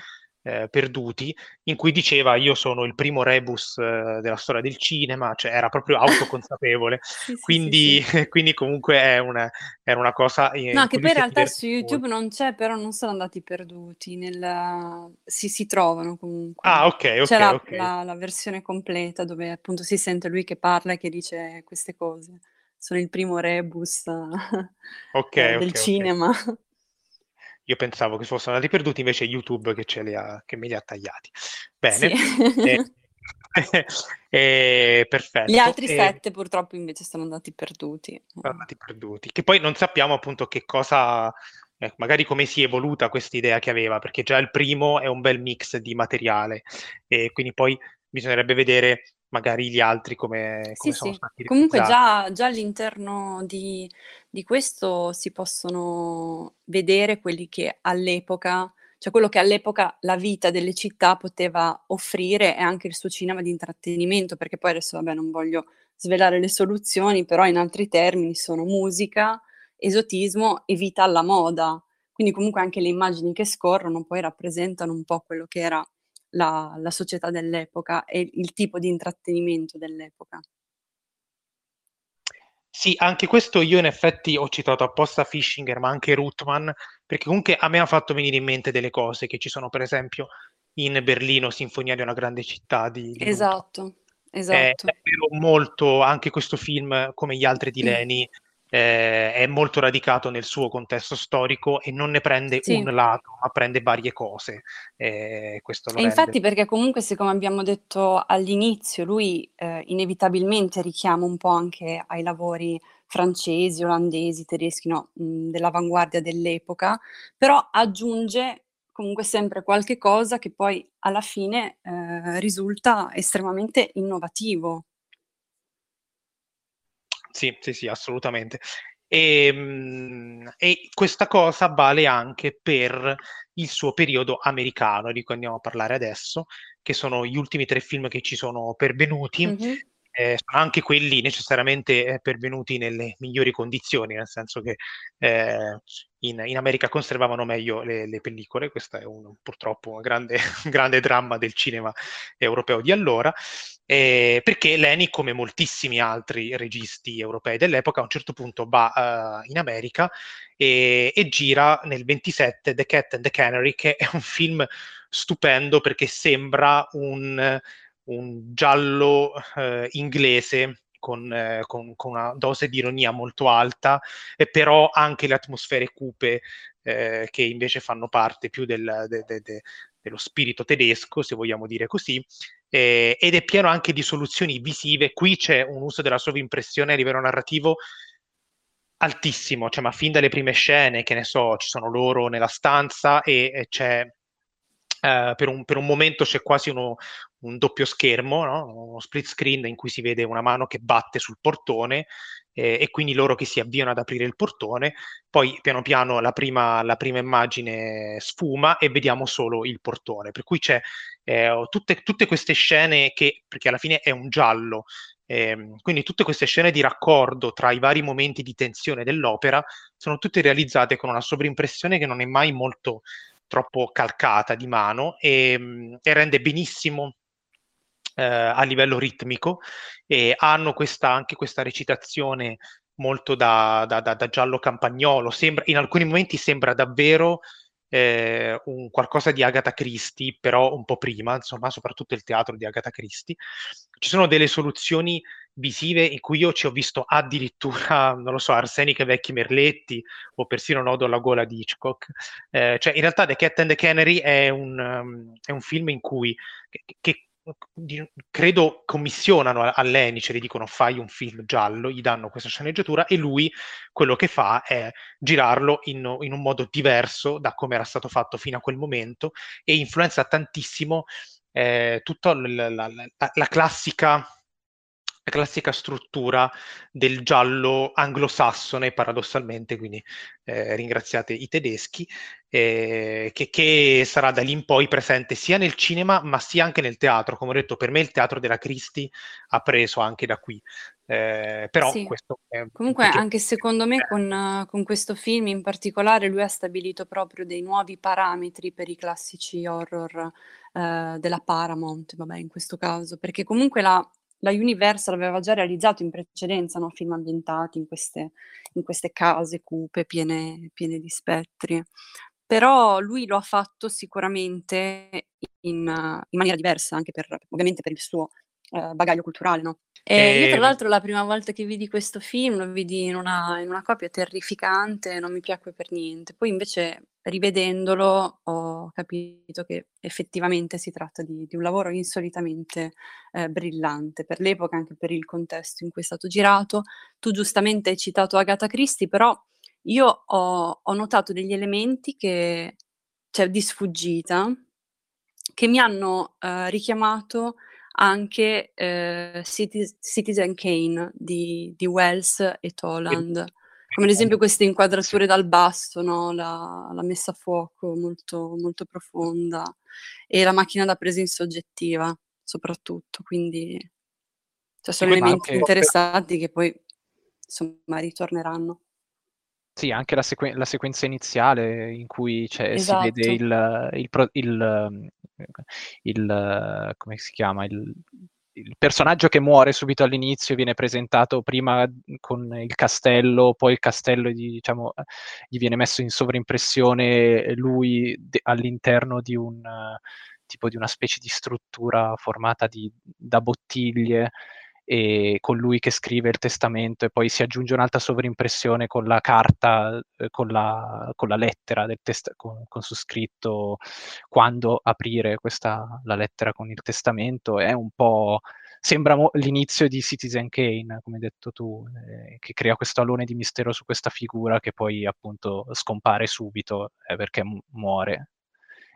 eh, perduti, in cui diceva io sono il primo rebus eh, della storia del cinema, cioè era proprio autoconsapevole, sì, quindi, sì, sì. quindi, comunque è una, era una cosa... Eh, no, che poi in realtà su YouTube non c'è, però non sono andati perduti, nel... si, si trovano comunque. Ah, ok, ok. C'è la, okay. La, la, versione completa dove appunto si sente lui che parla e che dice queste cose. Sono il primo rebus okay, del okay, cinema. Io pensavo che fossero andati perduti, invece YouTube che, ce li ha, che me li ha tagliati. Bene. Sì. Eh, eh, perfetto. Gli altri eh, sette purtroppo invece sono andati perduti. Sono andati perduti. Che poi non sappiamo appunto che cosa, eh, magari come si è evoluta questa idea che aveva, perché già il primo è un bel mix di materiale e quindi poi bisognerebbe vedere magari gli altri come, come sì, sono sì. Comunque già, già all'interno di, di, questo si possono vedere quelli che all'epoca, cioè quello che all'epoca la vita delle città poteva offrire e anche il suo cinema di intrattenimento, perché poi adesso vabbè non voglio svelare le soluzioni, però in altri termini sono musica, esotismo e vita alla moda. Quindi comunque anche le immagini che scorrono poi rappresentano un po' quello che era la, la società dell'epoca e il tipo di intrattenimento dell'epoca. Sì, anche questo io in effetti ho citato apposta Fischinger, ma anche Ruthman, perché comunque a me ha fatto venire in mente delle cose che ci sono, per esempio, in Berlino, Sinfonia di una grande città di, di Esatto, esatto. È, è molto, anche questo film, come gli altri di Leni, eh, è molto radicato nel suo contesto storico e non ne prende sì. un lato, ma prende varie cose. Eh, e infatti perché comunque, siccome abbiamo detto all'inizio, lui eh, inevitabilmente richiama un po' anche ai lavori francesi, olandesi, tedeschi, no, mh, dell'avanguardia dell'epoca, però aggiunge comunque sempre qualche cosa che poi alla fine eh, risulta estremamente innovativo. Sì, sì, sì, assolutamente. E, ehm, e, questa cosa vale anche per il suo periodo americano, di cui andiamo a parlare adesso, che sono gli ultimi tre film che ci sono pervenuti. Mm-hmm eh, anche quelli necessariamente eh, pervenuti nelle migliori condizioni, nel senso che eh, in, in, America conservavano meglio le, le pellicole, questo è un, purtroppo un grande, grande, dramma del cinema europeo di allora, eh, perché Leni, come moltissimi altri registi europei dell'epoca, a un certo punto va uh, in America e, e gira nel 27 The Cat and the Canary, che è un film stupendo perché sembra un un giallo eh, inglese con, eh, con, con, una dose di ironia molto alta, e però anche le atmosfere cupe eh, che invece fanno parte più del, de, de, de, dello spirito tedesco, se vogliamo dire così, ed è pieno anche di soluzioni visive. Qui c'è un uso della sovrimpressione a livello narrativo altissimo, cioè ma fin dalle prime scene, che ne so, ci sono loro nella stanza e, e c'è Uh, per, un, per, un, momento c'è quasi uno, un doppio schermo, no? uno split screen in cui si vede una mano che batte sul portone eh, e quindi loro che si avviano ad aprire il portone, poi piano piano la prima, la prima immagine sfuma e vediamo solo il portone, per cui c'è eh, tutte, tutte, queste scene che, perché alla fine è un giallo, eh, quindi tutte queste scene di raccordo tra i vari momenti di tensione dell'opera sono tutte realizzate con una sovrimpressione che non è mai molto troppo calcata di mano e, e rende benissimo eh, a livello ritmico e hanno questa, anche questa recitazione molto da, da, da, da giallo campagnolo, sembra, in alcuni momenti sembra davvero eh, un qualcosa di Agatha Christie, però un po' prima, insomma, soprattutto il teatro di Agatha Christie. Ci sono delle soluzioni visive in cui io ci ho visto addirittura, non lo so, Arsenic e vecchi merletti o persino Nodo alla gola di Hitchcock. Eh, cioè, in realtà The Cat and the Canary è un, um, è un film in cui che, che credo commissionano a, Lenny, ce le dicono fai un film giallo, gli danno questa sceneggiatura e lui quello che fa è girarlo in, in un modo diverso da come era stato fatto fino a quel momento e influenza tantissimo eh, tutta la, la, la, la classica la classica struttura del giallo anglosassone, paradossalmente, quindi eh, ringraziate i tedeschi, eh, che, che, sarà da lì in poi presente sia nel cinema ma sia anche nel teatro. Come ho detto, per me il teatro della Cristi ha preso anche da qui. Eh, però sì. questo è comunque perché... anche secondo me con, con, questo film in particolare lui ha stabilito proprio dei nuovi parametri per i classici horror eh, della Paramount, vabbè in questo caso, perché comunque la, la Universal aveva già realizzato in precedenza no, film ambientati in queste, in queste case cupe piene, piene, di spettri. Però lui lo ha fatto sicuramente in, in maniera diversa, anche per, ovviamente per il suo eh, bagaglio culturale, no? E e... io tra l'altro la prima volta che vidi questo film lo vidi in una, in una copia terrificante, non mi piacque per niente. Poi invece rivedendolo ho capito che effettivamente si tratta di, di un lavoro insolitamente eh, brillante per l'epoca, anche per il contesto in cui è stato girato. Tu giustamente hai citato Agatha Christie, però io ho, ho notato degli elementi che, cioè di sfuggita, che mi hanno eh, richiamato anche eh, Citizen Kane di, di, Wells e Toland. Come ad esempio queste inquadrature dal basso, no? la, la, messa a fuoco molto, molto profonda e la macchina da presa in soggettiva soprattutto, quindi cioè, sono elementi anche... interessanti che poi insomma ritorneranno. Sì, anche la, sequen- la sequenza iniziale in cui cioè, esatto. si vede il, il, il, il, il come si chiama, il, il personaggio che muore subito all'inizio viene presentato prima con il castello, poi il castello diciamo, gli viene messo in sovraimpressione lui de- all'interno di un tipo di una specie di struttura formata di, da bottiglie e con lui che scrive il testamento e poi si aggiunge un'altra sovrimpressione con la carta, eh, con, la, con, la, lettera del test- con, con su scritto quando aprire questa, la lettera con il testamento, è un po' sembra mo- l'inizio di Citizen Kane, come hai detto tu, eh, che crea questo alone di mistero su questa figura che poi appunto scompare subito eh, perché mu- muore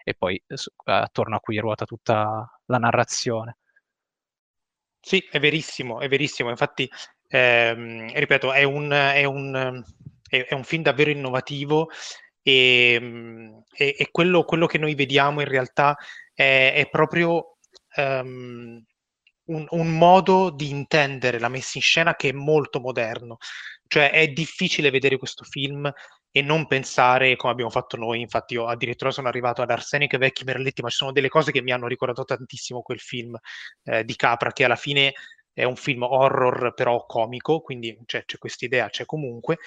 e poi eh, attorno a cui ruota tutta la narrazione. Sì, è verissimo, è verissimo. Infatti, ehm, ripeto, è un, è, un, è, è un, film davvero innovativo e, e, quello, quello, che noi vediamo in realtà è, proprio um, un, un, modo di intendere la messa in scena che è molto moderno. Cioè è difficile vedere questo film e non pensare come abbiamo fatto noi. Infatti, io addirittura sono arrivato ad Arsenic e Vecchi Merletti, ma ci sono delle cose che mi hanno ricordato tantissimo quel film eh, di Capra, che alla fine è un film horror però comico, quindi cioè, c'è questa idea, c'è comunque.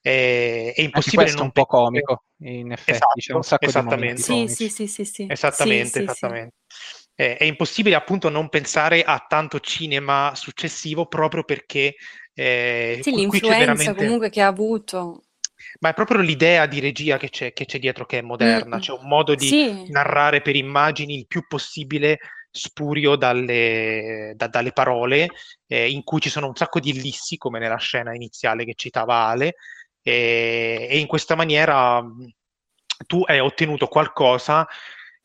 È, è impossibile non un po' comico, in effetti, esatto, c'è un sacco esattamente. di sì, sì, sì, sì, Esattamente, sì, esattamente. Sì. È, è, impossibile appunto non pensare a tanto cinema successivo proprio perché eh, sì, l'influenza veramente... comunque che ha avuto ma è proprio l'idea di regia che c'è, che c'è dietro che è moderna, mm. c'è un modo di sì. narrare per immagini il più possibile spurio dalle, da, dalle parole, eh, in cui ci sono un sacco di ellissi, come nella scena iniziale che citava Ale, e, e in questa maniera tu hai ottenuto qualcosa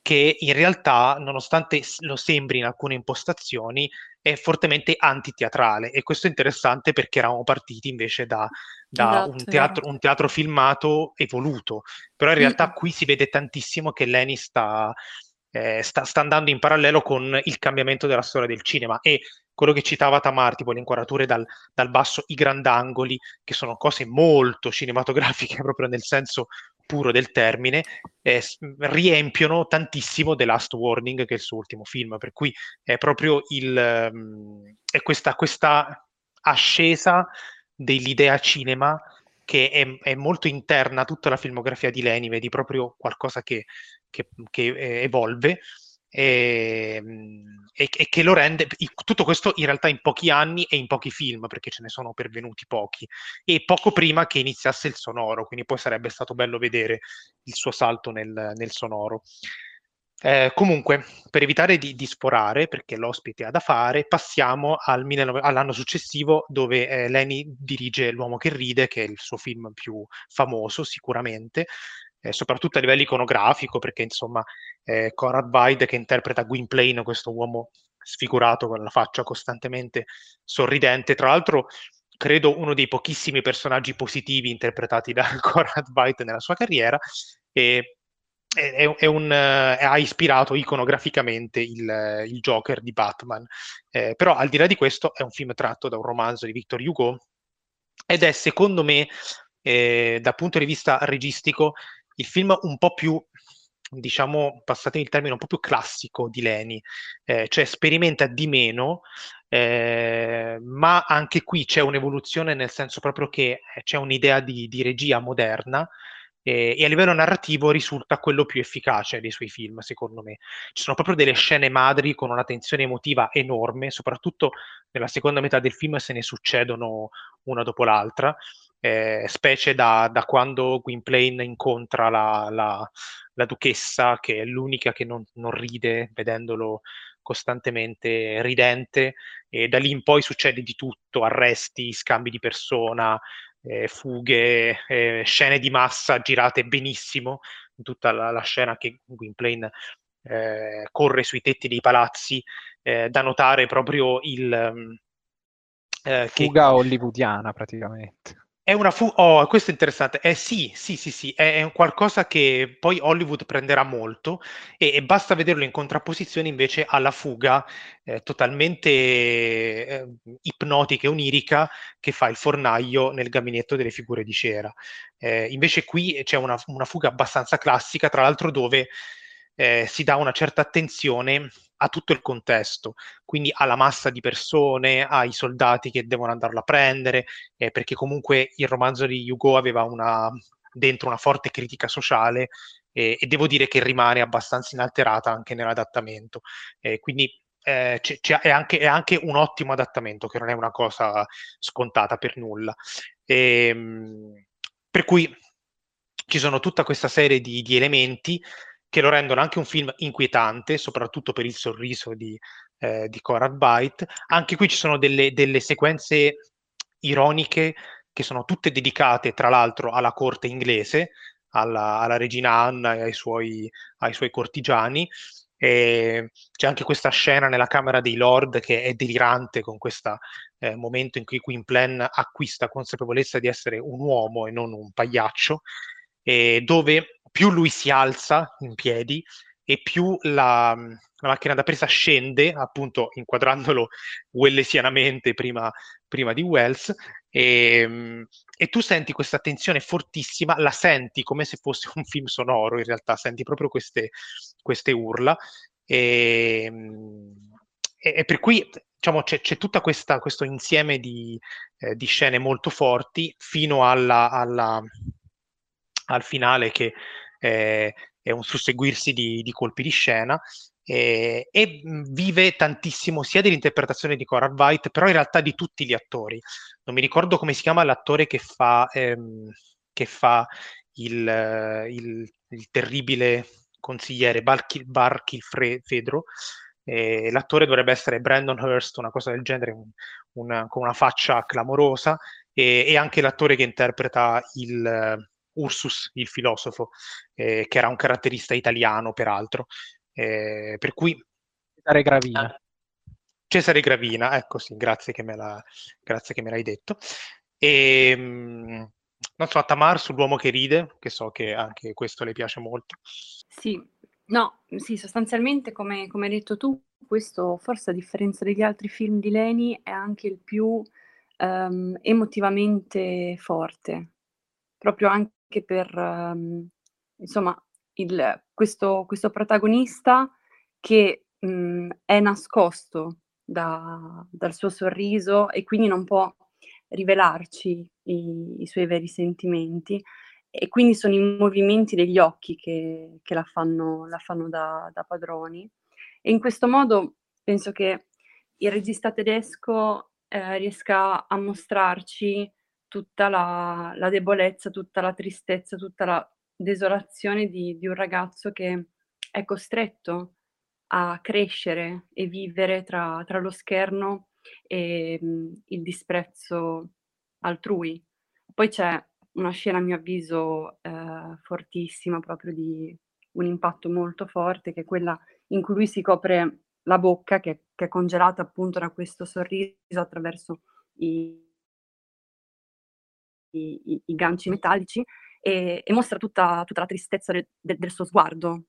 che in realtà, nonostante lo sembri in alcune impostazioni, è fortemente antiteatrale. E questo è interessante perché eravamo partiti invece da, da esatto, un, teatro, un, teatro, filmato evoluto, però in realtà mm. qui si vede tantissimo che Lenny sta, eh, sta, sta, andando in parallelo con il cambiamento della storia del cinema. E quello che citava Tamar, tipo le inquadrature dal, dal basso, i grandangoli, che sono cose molto cinematografiche proprio nel senso puro del termine, eh, riempiono tantissimo The Last Warning, che è il suo ultimo film, per cui è proprio il, um, è questa, questa ascesa dell'idea cinema che è, è, molto interna a tutta la filmografia di Leni, vedi proprio qualcosa che, che, che eh, evolve e, ehm, e, e, che lo rende tutto questo in realtà in pochi anni e in pochi film perché ce ne sono pervenuti pochi. E poco prima che iniziasse il sonoro quindi poi sarebbe stato bello vedere il suo salto nel, nel sonoro. Eh, comunque per evitare di, di, sporare perché l'ospite ha da fare passiamo al 19, all'anno successivo dove eh, Lenny dirige L'uomo che ride che è il suo film più famoso sicuramente eh, soprattutto a livello iconografico, perché insomma eh, Conrad Weid che interpreta Gwynplaine, questo uomo sfigurato con la faccia costantemente sorridente, tra l'altro credo uno dei pochissimi personaggi positivi interpretati da Conrad Weid nella sua carriera, e è, è un, eh, ha ispirato iconograficamente il, il Joker di Batman. Eh, però al di là di questo è un film tratto da un romanzo di Victor Hugo ed è secondo me eh, dal punto di vista registico il film un po' più diciamo, passatemi il termine, un po' più classico di Leni, eh, cioè sperimenta di meno, eh, ma anche qui c'è un'evoluzione nel senso proprio che eh, c'è un'idea di, di regia moderna eh, e a livello narrativo risulta quello più efficace dei suoi film, secondo me. Ci sono proprio delle scene madri con una tensione emotiva enorme, soprattutto nella seconda metà del film se ne succedono una dopo l'altra eh, specie da, da, quando Gwynplaine incontra la, la, la, duchessa, che è l'unica che non, non, ride, vedendolo costantemente ridente, e da lì in poi succede di tutto, arresti, scambi di persona, eh, fughe, eh, scene di massa girate benissimo, in tutta la, la scena che Gwynplaine eh, corre sui tetti dei palazzi, eh, da notare proprio il... Eh, fuga che... hollywoodiana praticamente. È una fu oh, questo è interessante. Eh sì, sì, sì, sì, è, è qualcosa che poi Hollywood prenderà molto e, e basta vederlo in contrapposizione invece alla fuga eh, totalmente eh, ipnotica e onirica che fa il fornaio nel gabinetto delle figure di cera. Eh, invece qui c'è una, una fuga abbastanza classica, tra l'altro dove eh, si dà una certa attenzione a tutto il contesto, quindi alla massa di persone, ai soldati che devono andarlo a prendere, eh, perché comunque il romanzo di Hugo aveva una, dentro una forte critica sociale eh, e devo dire che rimane abbastanza inalterata anche nell'adattamento. Eh, quindi eh, c- c- è, anche, è, anche, un ottimo adattamento, che non è una cosa scontata per nulla. E, ehm, per cui ci sono tutta questa serie di, di elementi che lo rendono anche un film inquietante, soprattutto per il sorriso di, eh, di Conrad Byte. Anche qui ci sono delle, delle sequenze ironiche che sono tutte dedicate, tra l'altro, alla corte inglese, alla, alla regina Anna e ai suoi, ai suoi cortigiani. E c'è anche questa scena nella Camera dei Lord che è delirante con questo eh, momento in cui Gwynplaine acquista consapevolezza di essere un uomo e non un pagliaccio, e dove più lui si alza in piedi e più la, la macchina da presa scende, appunto inquadrandolo wellesianamente prima, prima di Wells, e, e, tu senti questa tensione fortissima, la senti come se fosse un film sonoro, in realtà senti proprio queste, queste urla, e, e, e, per cui diciamo, c'è, c'è tutto questo insieme di, eh, di, scene molto forti fino alla, alla, al finale che eh, è un susseguirsi di, di, colpi di scena eh, e vive tantissimo sia dell'interpretazione di Cora White, però in realtà di tutti gli attori. Non mi ricordo come si chiama l'attore che fa, ehm, che fa il, il, il, terribile consigliere Barkil, Barkilfedro. Eh, l'attore dovrebbe essere Brandon Hurst, una cosa del genere, un, una, con una faccia clamorosa, e, e anche l'attore che interpreta il, Ursus, il filosofo, eh, che era un caratterista italiano, peraltro. Eh, per cui... Cesare Gravina. Cesare Gravina, ecco sì, grazie che me, la, grazie che me l'hai detto. E, ehm, non so, Tamar sull'uomo che ride, che so che anche questo le piace molto. Sì, no, sì, sostanzialmente come, come hai detto tu, questo forse a differenza degli altri film di Leni è anche il più um, emotivamente forte, proprio anche anche per, um, insomma, il, questo, questo, protagonista che mh, mhmm, è nascosto da, dal suo sorriso e quindi non può rivelarci i, i, suoi veri sentimenti e quindi sono i movimenti degli occhi che, che la fanno, la fanno da, da, padroni. E in questo modo penso che il regista tedesco eh, riesca a mostrarci tutta la, la, debolezza, tutta la tristezza, tutta la desolazione di, di un ragazzo che è costretto a crescere e vivere tra, tra lo schermo e mh, mhmm, il disprezzo altrui. Poi c'è una scena, a mio avviso, eh, fortissima, proprio di un impatto molto forte, che è quella in cui lui si copre la bocca, che, che è congelata appunto da questo sorriso attraverso i, i, i ganci metallici, e, e mostra tutta, tutta, la tristezza de, de, del suo sguardo,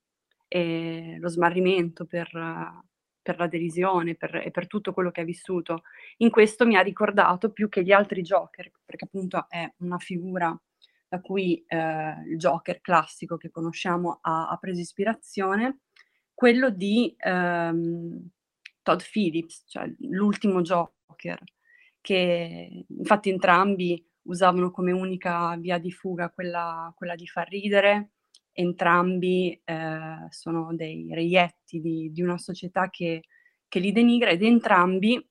lo smarrimento per, per la derisione per, e per tutto quello che ha vissuto. In questo mi ha ricordato più che gli altri Joker, perché appunto è una figura da cui eh, il Joker classico che conosciamo ha, ha preso ispirazione, quello di ehm, Todd Phillips, cioè l'ultimo Joker, che infatti entrambi usavano come unica via di fuga quella, quella di far ridere, entrambi eh, sono dei reietti di, di una società che, che, li denigra ed entrambi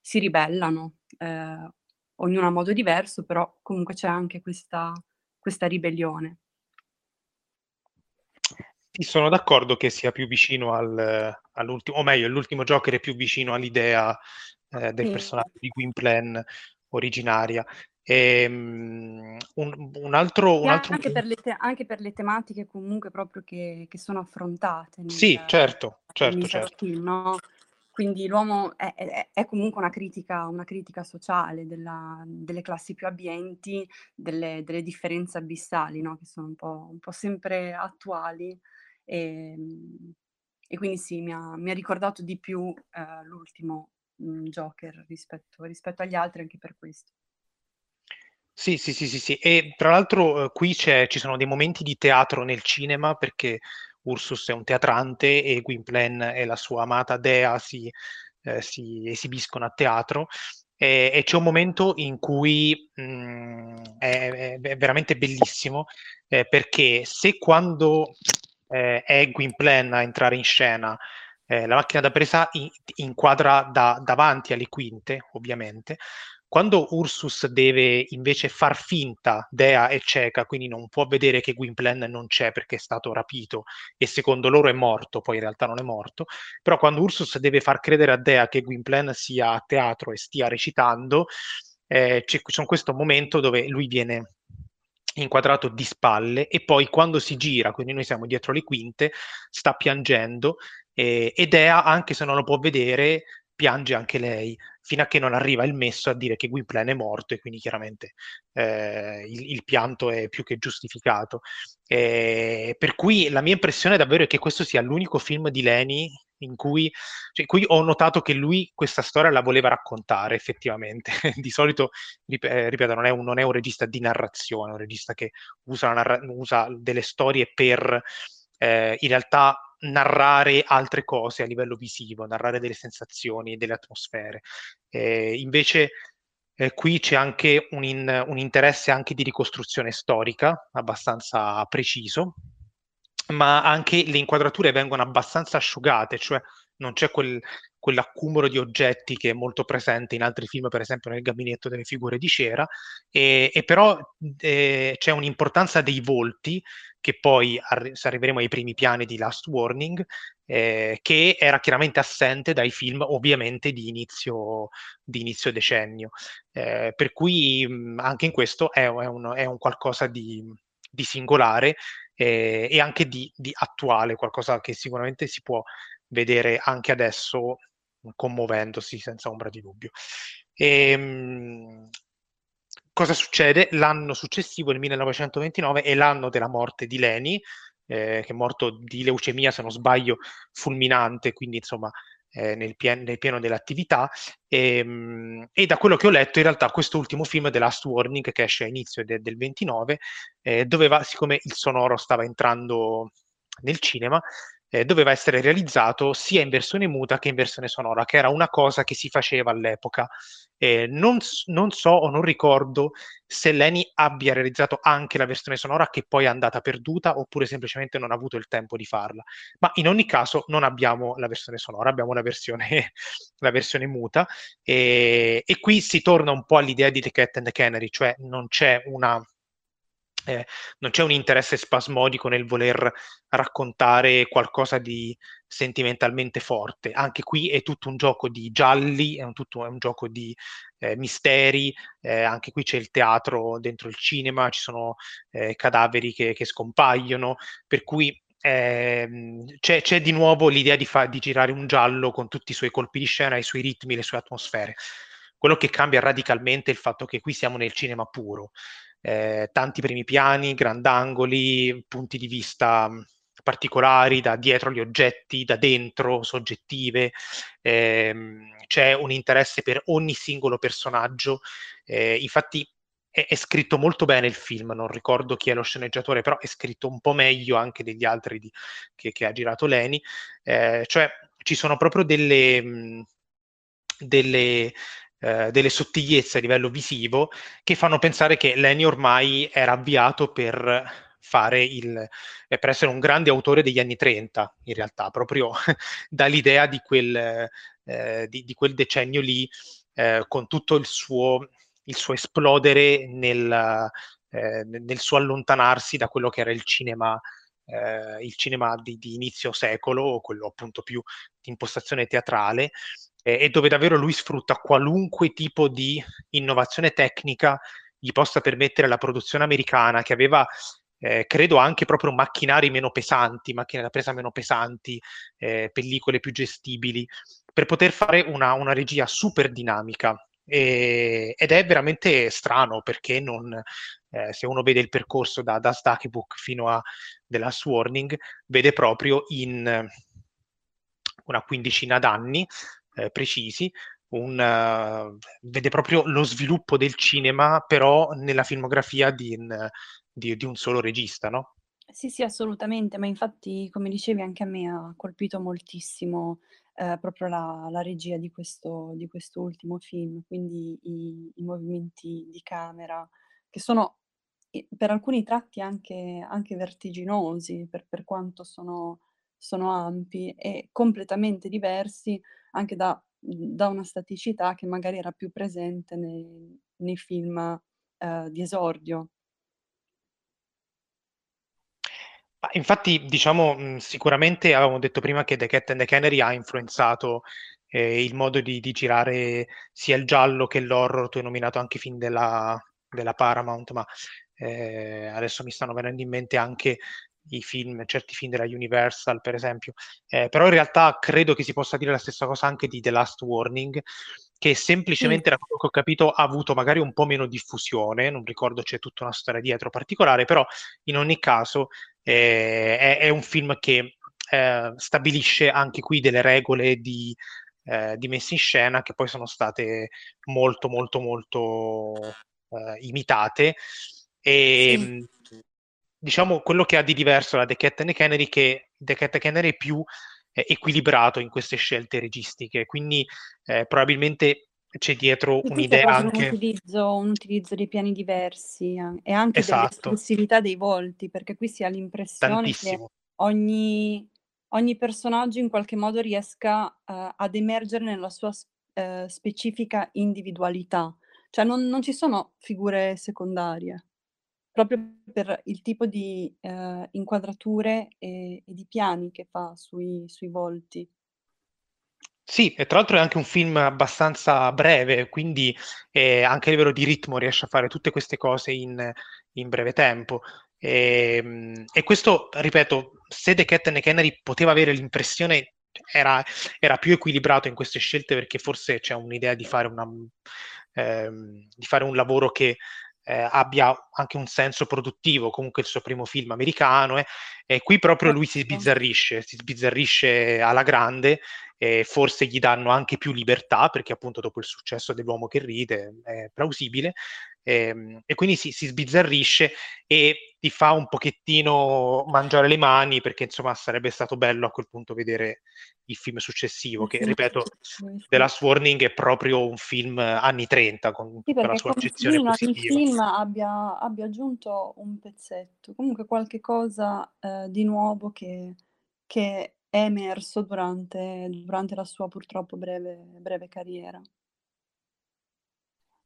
si ribellano, eh, ognuno a modo diverso, però comunque c'è anche questa, questa ribellione. Sì, sono d'accordo che sia più vicino al, all'ultimo, o meglio, l'ultimo Joker è più vicino all'idea eh, del sì. personaggio di Gwynplaine originaria. E, um, un, un, altro, un altro... Anche, per te- anche, per le tematiche comunque proprio che, che sono affrontate. Nel, sì, certo, certo, certo. Film, no? Quindi l'uomo è, è, è, comunque una critica, una critica sociale della, delle classi più abbienti, delle, delle differenze abissali, no? che sono un po', un po', sempre attuali. E, ehm, e quindi sì, mi ha, mi ha, ricordato di più eh, l'ultimo mh, mm, Joker rispetto, rispetto agli altri anche per questo. Sì, sì, sì, sì, sì. E tra l'altro eh, qui c'è, ci sono dei momenti di teatro nel cinema perché Ursus è un teatrante e Gwynplaine e la sua amata dea si, eh, si esibiscono a teatro e, e, c'è un momento in cui mh, mm, è, è, veramente bellissimo eh, perché se quando eh, è Gwynplaine a entrare in scena eh, la macchina da presa in, inquadra da, davanti alle quinte, ovviamente, quando Ursus deve invece far finta, Dea è cieca, quindi non può vedere che Gwynplaine non c'è perché è stato rapito. E secondo loro è morto, poi in realtà non è morto, però quando Ursus deve far credere a Dea che Gwynplaine sia a teatro e stia recitando, eh, c'è, c'è questo momento dove lui viene inquadrato di spalle e poi quando si gira, quindi noi siamo dietro le quinte, sta piangendo eh, ed Dea, anche se non lo può vedere, piange anche lei, fino a che non arriva il messo a dire che Gwynplaine è morto e quindi chiaramente eh, il, il, pianto è più che giustificato. Eh, per cui la mia impressione davvero è che questo sia l'unico film di Leni in cui, cioè, cui ho notato che lui questa storia la voleva raccontare effettivamente. di solito, eh, ripeto, non è, un, non è, un, regista di narrazione, è un regista che usa, narra- usa delle storie per eh, in realtà narrare altre cose a livello visivo, narrare delle sensazioni, delle atmosfere. Eh, invece eh, qui c'è anche un, in, un, interesse anche di ricostruzione storica abbastanza preciso, ma anche le inquadrature vengono abbastanza asciugate, cioè non c'è quel, quell'accumulo di oggetti che è molto presente in altri film, per esempio nel gabinetto delle figure di cera, e, e però eh, c'è un'importanza dei volti che poi arri- arriveremo ai primi piani di Last Warning, eh, che era chiaramente assente dai film ovviamente di inizio, di inizio decennio. Eh, per cui mh, anche in questo è, è, un, è un, qualcosa di, di singolare eh, e anche di, di, attuale, qualcosa che sicuramente si può vedere anche adesso commuovendosi senza ombra di dubbio. E, ehm, cosa succede? L'anno successivo, il 1929, è l'anno della morte di Leni, eh, che è morto di leucemia, se non sbaglio, fulminante, quindi insomma eh, nel, pien- nel, pieno dell'attività e, ehm, e, da quello che ho letto in realtà questo ultimo film The Last Warning che esce a inizio de- del 29 eh, doveva, siccome il sonoro stava entrando nel cinema, eh, doveva essere realizzato sia in versione muta che in versione sonora, che era una cosa che si faceva all'epoca. Eh, non, non, so o non ricordo se Leni abbia realizzato anche la versione sonora che poi è andata perduta oppure semplicemente non ha avuto il tempo di farla. Ma in ogni caso non abbiamo la versione sonora, abbiamo la versione, la versione muta e, e qui si torna un po' all'idea di The Cat and the Canary, cioè non c'è una eh, non c'è un interesse spasmodico nel voler raccontare qualcosa di sentimentalmente forte. Anche qui è tutto un gioco di gialli, è un, tutto, è un gioco di eh, misteri, eh, anche qui c'è il teatro dentro il cinema, ci sono eh, cadaveri che, che, scompaiono, per cui ehm, c'è, c'è, di nuovo l'idea di, fa- di girare un giallo con tutti i suoi colpi di scena, i suoi ritmi, le sue atmosfere. Quello che cambia radicalmente è il fatto che qui siamo nel cinema puro eh, tanti primi piani, grandangoli, punti di vista particolari da dietro gli oggetti, da dentro, soggettive, ehm, c'è un interesse per ogni singolo personaggio, eh, infatti è, è, scritto molto bene il film, non ricordo chi è lo sceneggiatore, però è scritto un po' meglio anche degli altri di, che, che, ha girato Leni, eh, cioè ci sono proprio delle... Mh, delle eh, delle sottigliezze a livello visivo che fanno pensare che Lenny ormai era avviato per fare il, eh, per essere un grande autore degli anni 30, in realtà, proprio dall'idea di quel, eh, di, di quel decennio lì, eh, con tutto il suo, il suo esplodere nel, eh, nel, suo allontanarsi da quello che era il cinema, eh, il cinema di, di, inizio secolo, quello appunto più di impostazione teatrale, eh, e dove davvero lui sfrutta qualunque tipo di innovazione tecnica gli possa permettere la produzione americana che aveva eh, credo anche proprio macchinari meno pesanti, macchine da presa meno pesanti, eh, pellicole più gestibili, per poter fare una, una regia super dinamica. E, ed è veramente strano perché non, eh, se uno vede il percorso da, da Stackbook fino a The Last Warning, vede proprio in una quindicina d'anni eh, precisi, un, uh, vede proprio lo sviluppo del cinema, però nella filmografia di, di, di un solo regista, no? Sì, sì, assolutamente, ma infatti, come dicevi, anche a me ha colpito moltissimo eh, proprio la, la, regia di questo, di questo ultimo film, quindi i, i, movimenti di camera, che sono per alcuni tratti anche, anche vertiginosi, per, per quanto sono, sono ampi e completamente diversi anche da, da una staticità che magari era più presente nei, nei film eh, di esordio. Infatti, diciamo, sicuramente avevamo detto prima che The Cat and the Canary ha influenzato eh, il modo di, di, girare sia il giallo che l'horror, tu hai nominato anche film della, della Paramount, ma eh, adesso mi stanno venendo in mente anche i film, certi film della Universal, per esempio. Eh, però in realtà credo che si possa dire la stessa cosa anche di The Last Warning, che semplicemente, da quello che ho capito, ha avuto magari un po' meno diffusione, non ricordo c'è tutta una storia dietro particolare, però in ogni caso eh, è, è, un film che eh, stabilisce anche qui delle regole di, eh, di, messa in scena che poi sono state molto, molto, molto eh, imitate. E, sì diciamo, quello che ha di diverso la Cat and è che and Canary è più eh, equilibrato in queste scelte registiche, quindi eh, probabilmente c'è dietro Qui un'idea anche... Un utilizzo, un utilizzo dei piani diversi eh, e anche esatto. dell'espressività dei volti, perché qui si ha l'impressione Tantissimo. che ogni, ogni, personaggio in qualche modo riesca uh, ad emergere nella sua uh, specifica individualità, cioè non, non ci sono figure secondarie proprio per il tipo di, ehm, inquadrature e e di piani che fa sui sui volti. Sì, e tra l'altro è anche un film abbastanza breve, quindi, ehm, anche a livello di ritmo riesce a fare tutte queste cose in in breve tempo. Ehm, e questo, ripeto, se The Cat and the Canary poteva avere l'impressione era era più equilibrato in queste scelte perché forse c'è un'idea di fare una ehm, di fare un lavoro che eh, abbia anche un senso produttivo, comunque il suo primo film americano, eh, e qui proprio lui si sbizzarrisce, si sbizzarrisce alla grande, eh, forse gli danno anche più libertà, perché appunto dopo il successo dell'uomo che ride è plausibile, ehm, e quindi si, si sbizzarrisce e ti fa un pochettino mangiare le mani, perché insomma sarebbe stato bello a quel punto vedere il film successivo, che ripeto, The Last Warning è proprio un film anni 30, con sì, la sua accezione positiva. il film abbia, abbia, aggiunto un pezzetto, comunque qualche cosa eh, di nuovo che, che è emerso durante, durante la sua purtroppo breve, breve carriera.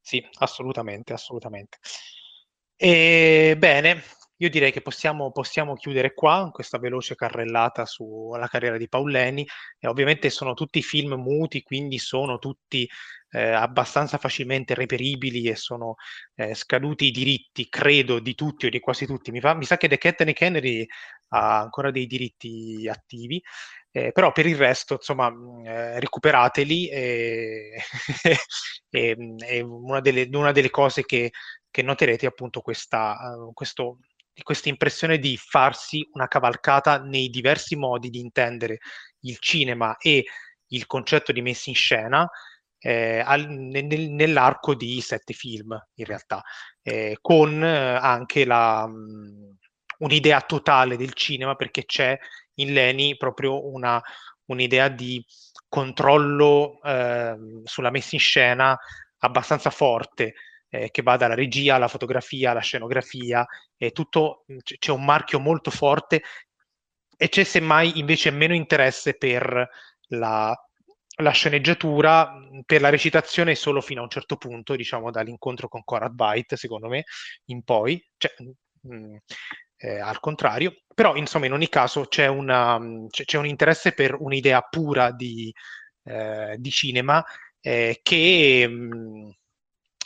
Sì, assolutamente, assolutamente. E, bene, io direi che possiamo, possiamo chiudere qua questa veloce carrellata sulla carriera di Pauleni. E ovviamente sono tutti film muti, quindi sono tutti eh, abbastanza facilmente reperibili e sono eh, scaduti i diritti, credo, di tutti o di quasi tutti. Mi, fa, mi sa che The Cat and Kennedy ha ancora dei diritti attivi. Eh, però per il resto, insomma, eh, recuperateli e, e, e una, delle, una, delle, cose che, che noterete appunto questa, uh, questo questa impressione di farsi una cavalcata nei diversi modi di intendere il cinema e il concetto di messa in scena eh, al, nel, nell'arco di sette film, in realtà, eh, con eh, anche la, um, un'idea totale del cinema, perché c'è in Leni proprio una, un'idea di controllo ehm, sulla messa in scena abbastanza forte eh, che va dalla regia alla fotografia alla scenografia, e tutto, c- c'è un marchio molto forte e c'è semmai invece meno interesse per la, la sceneggiatura, per la recitazione solo fino a un certo punto, diciamo dall'incontro con Conrad White, secondo me, in poi, cioè, mh, eh, al contrario, però insomma in ogni caso c'è, una, c'è, c'è un interesse per un'idea pura di, eh, di cinema eh, che mh,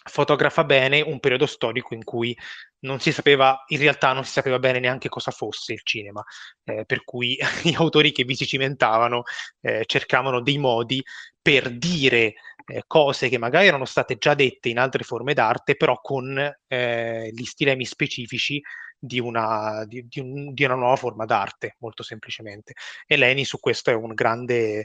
fotografa bene un periodo storico in cui non si sapeva, in realtà non si sapeva bene neanche cosa fosse il cinema, eh, per cui gli autori che vi si cimentavano eh, cercavano dei modi per dire eh, cose che magari erano state già dette in altre forme d'arte, però con eh, gli stilemi specifici di una, di, di, un, di una, nuova forma d'arte, molto semplicemente. E Leni su questo è un grande,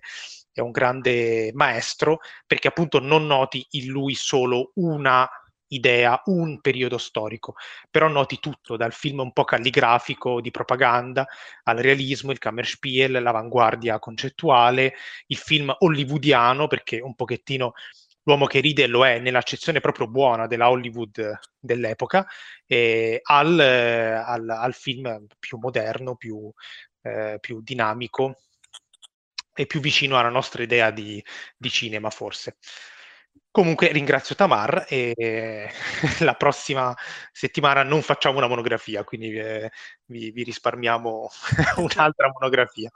è un grande maestro, perché appunto non noti in lui solo una idea, un periodo storico, però noti tutto, dal film un po' calligrafico di propaganda al realismo, il Kammerspiel, l'avanguardia concettuale, il film hollywoodiano, perché un pochettino l'uomo che ride lo è nell'accezione proprio buona della Hollywood dell'epoca, eh, al, al, al, film più moderno, più, eh, più, dinamico e più vicino alla nostra idea di, di cinema, forse. Comunque ringrazio Tamar e la prossima settimana non facciamo una monografia, quindi eh, vi, vi risparmiamo un'altra monografia.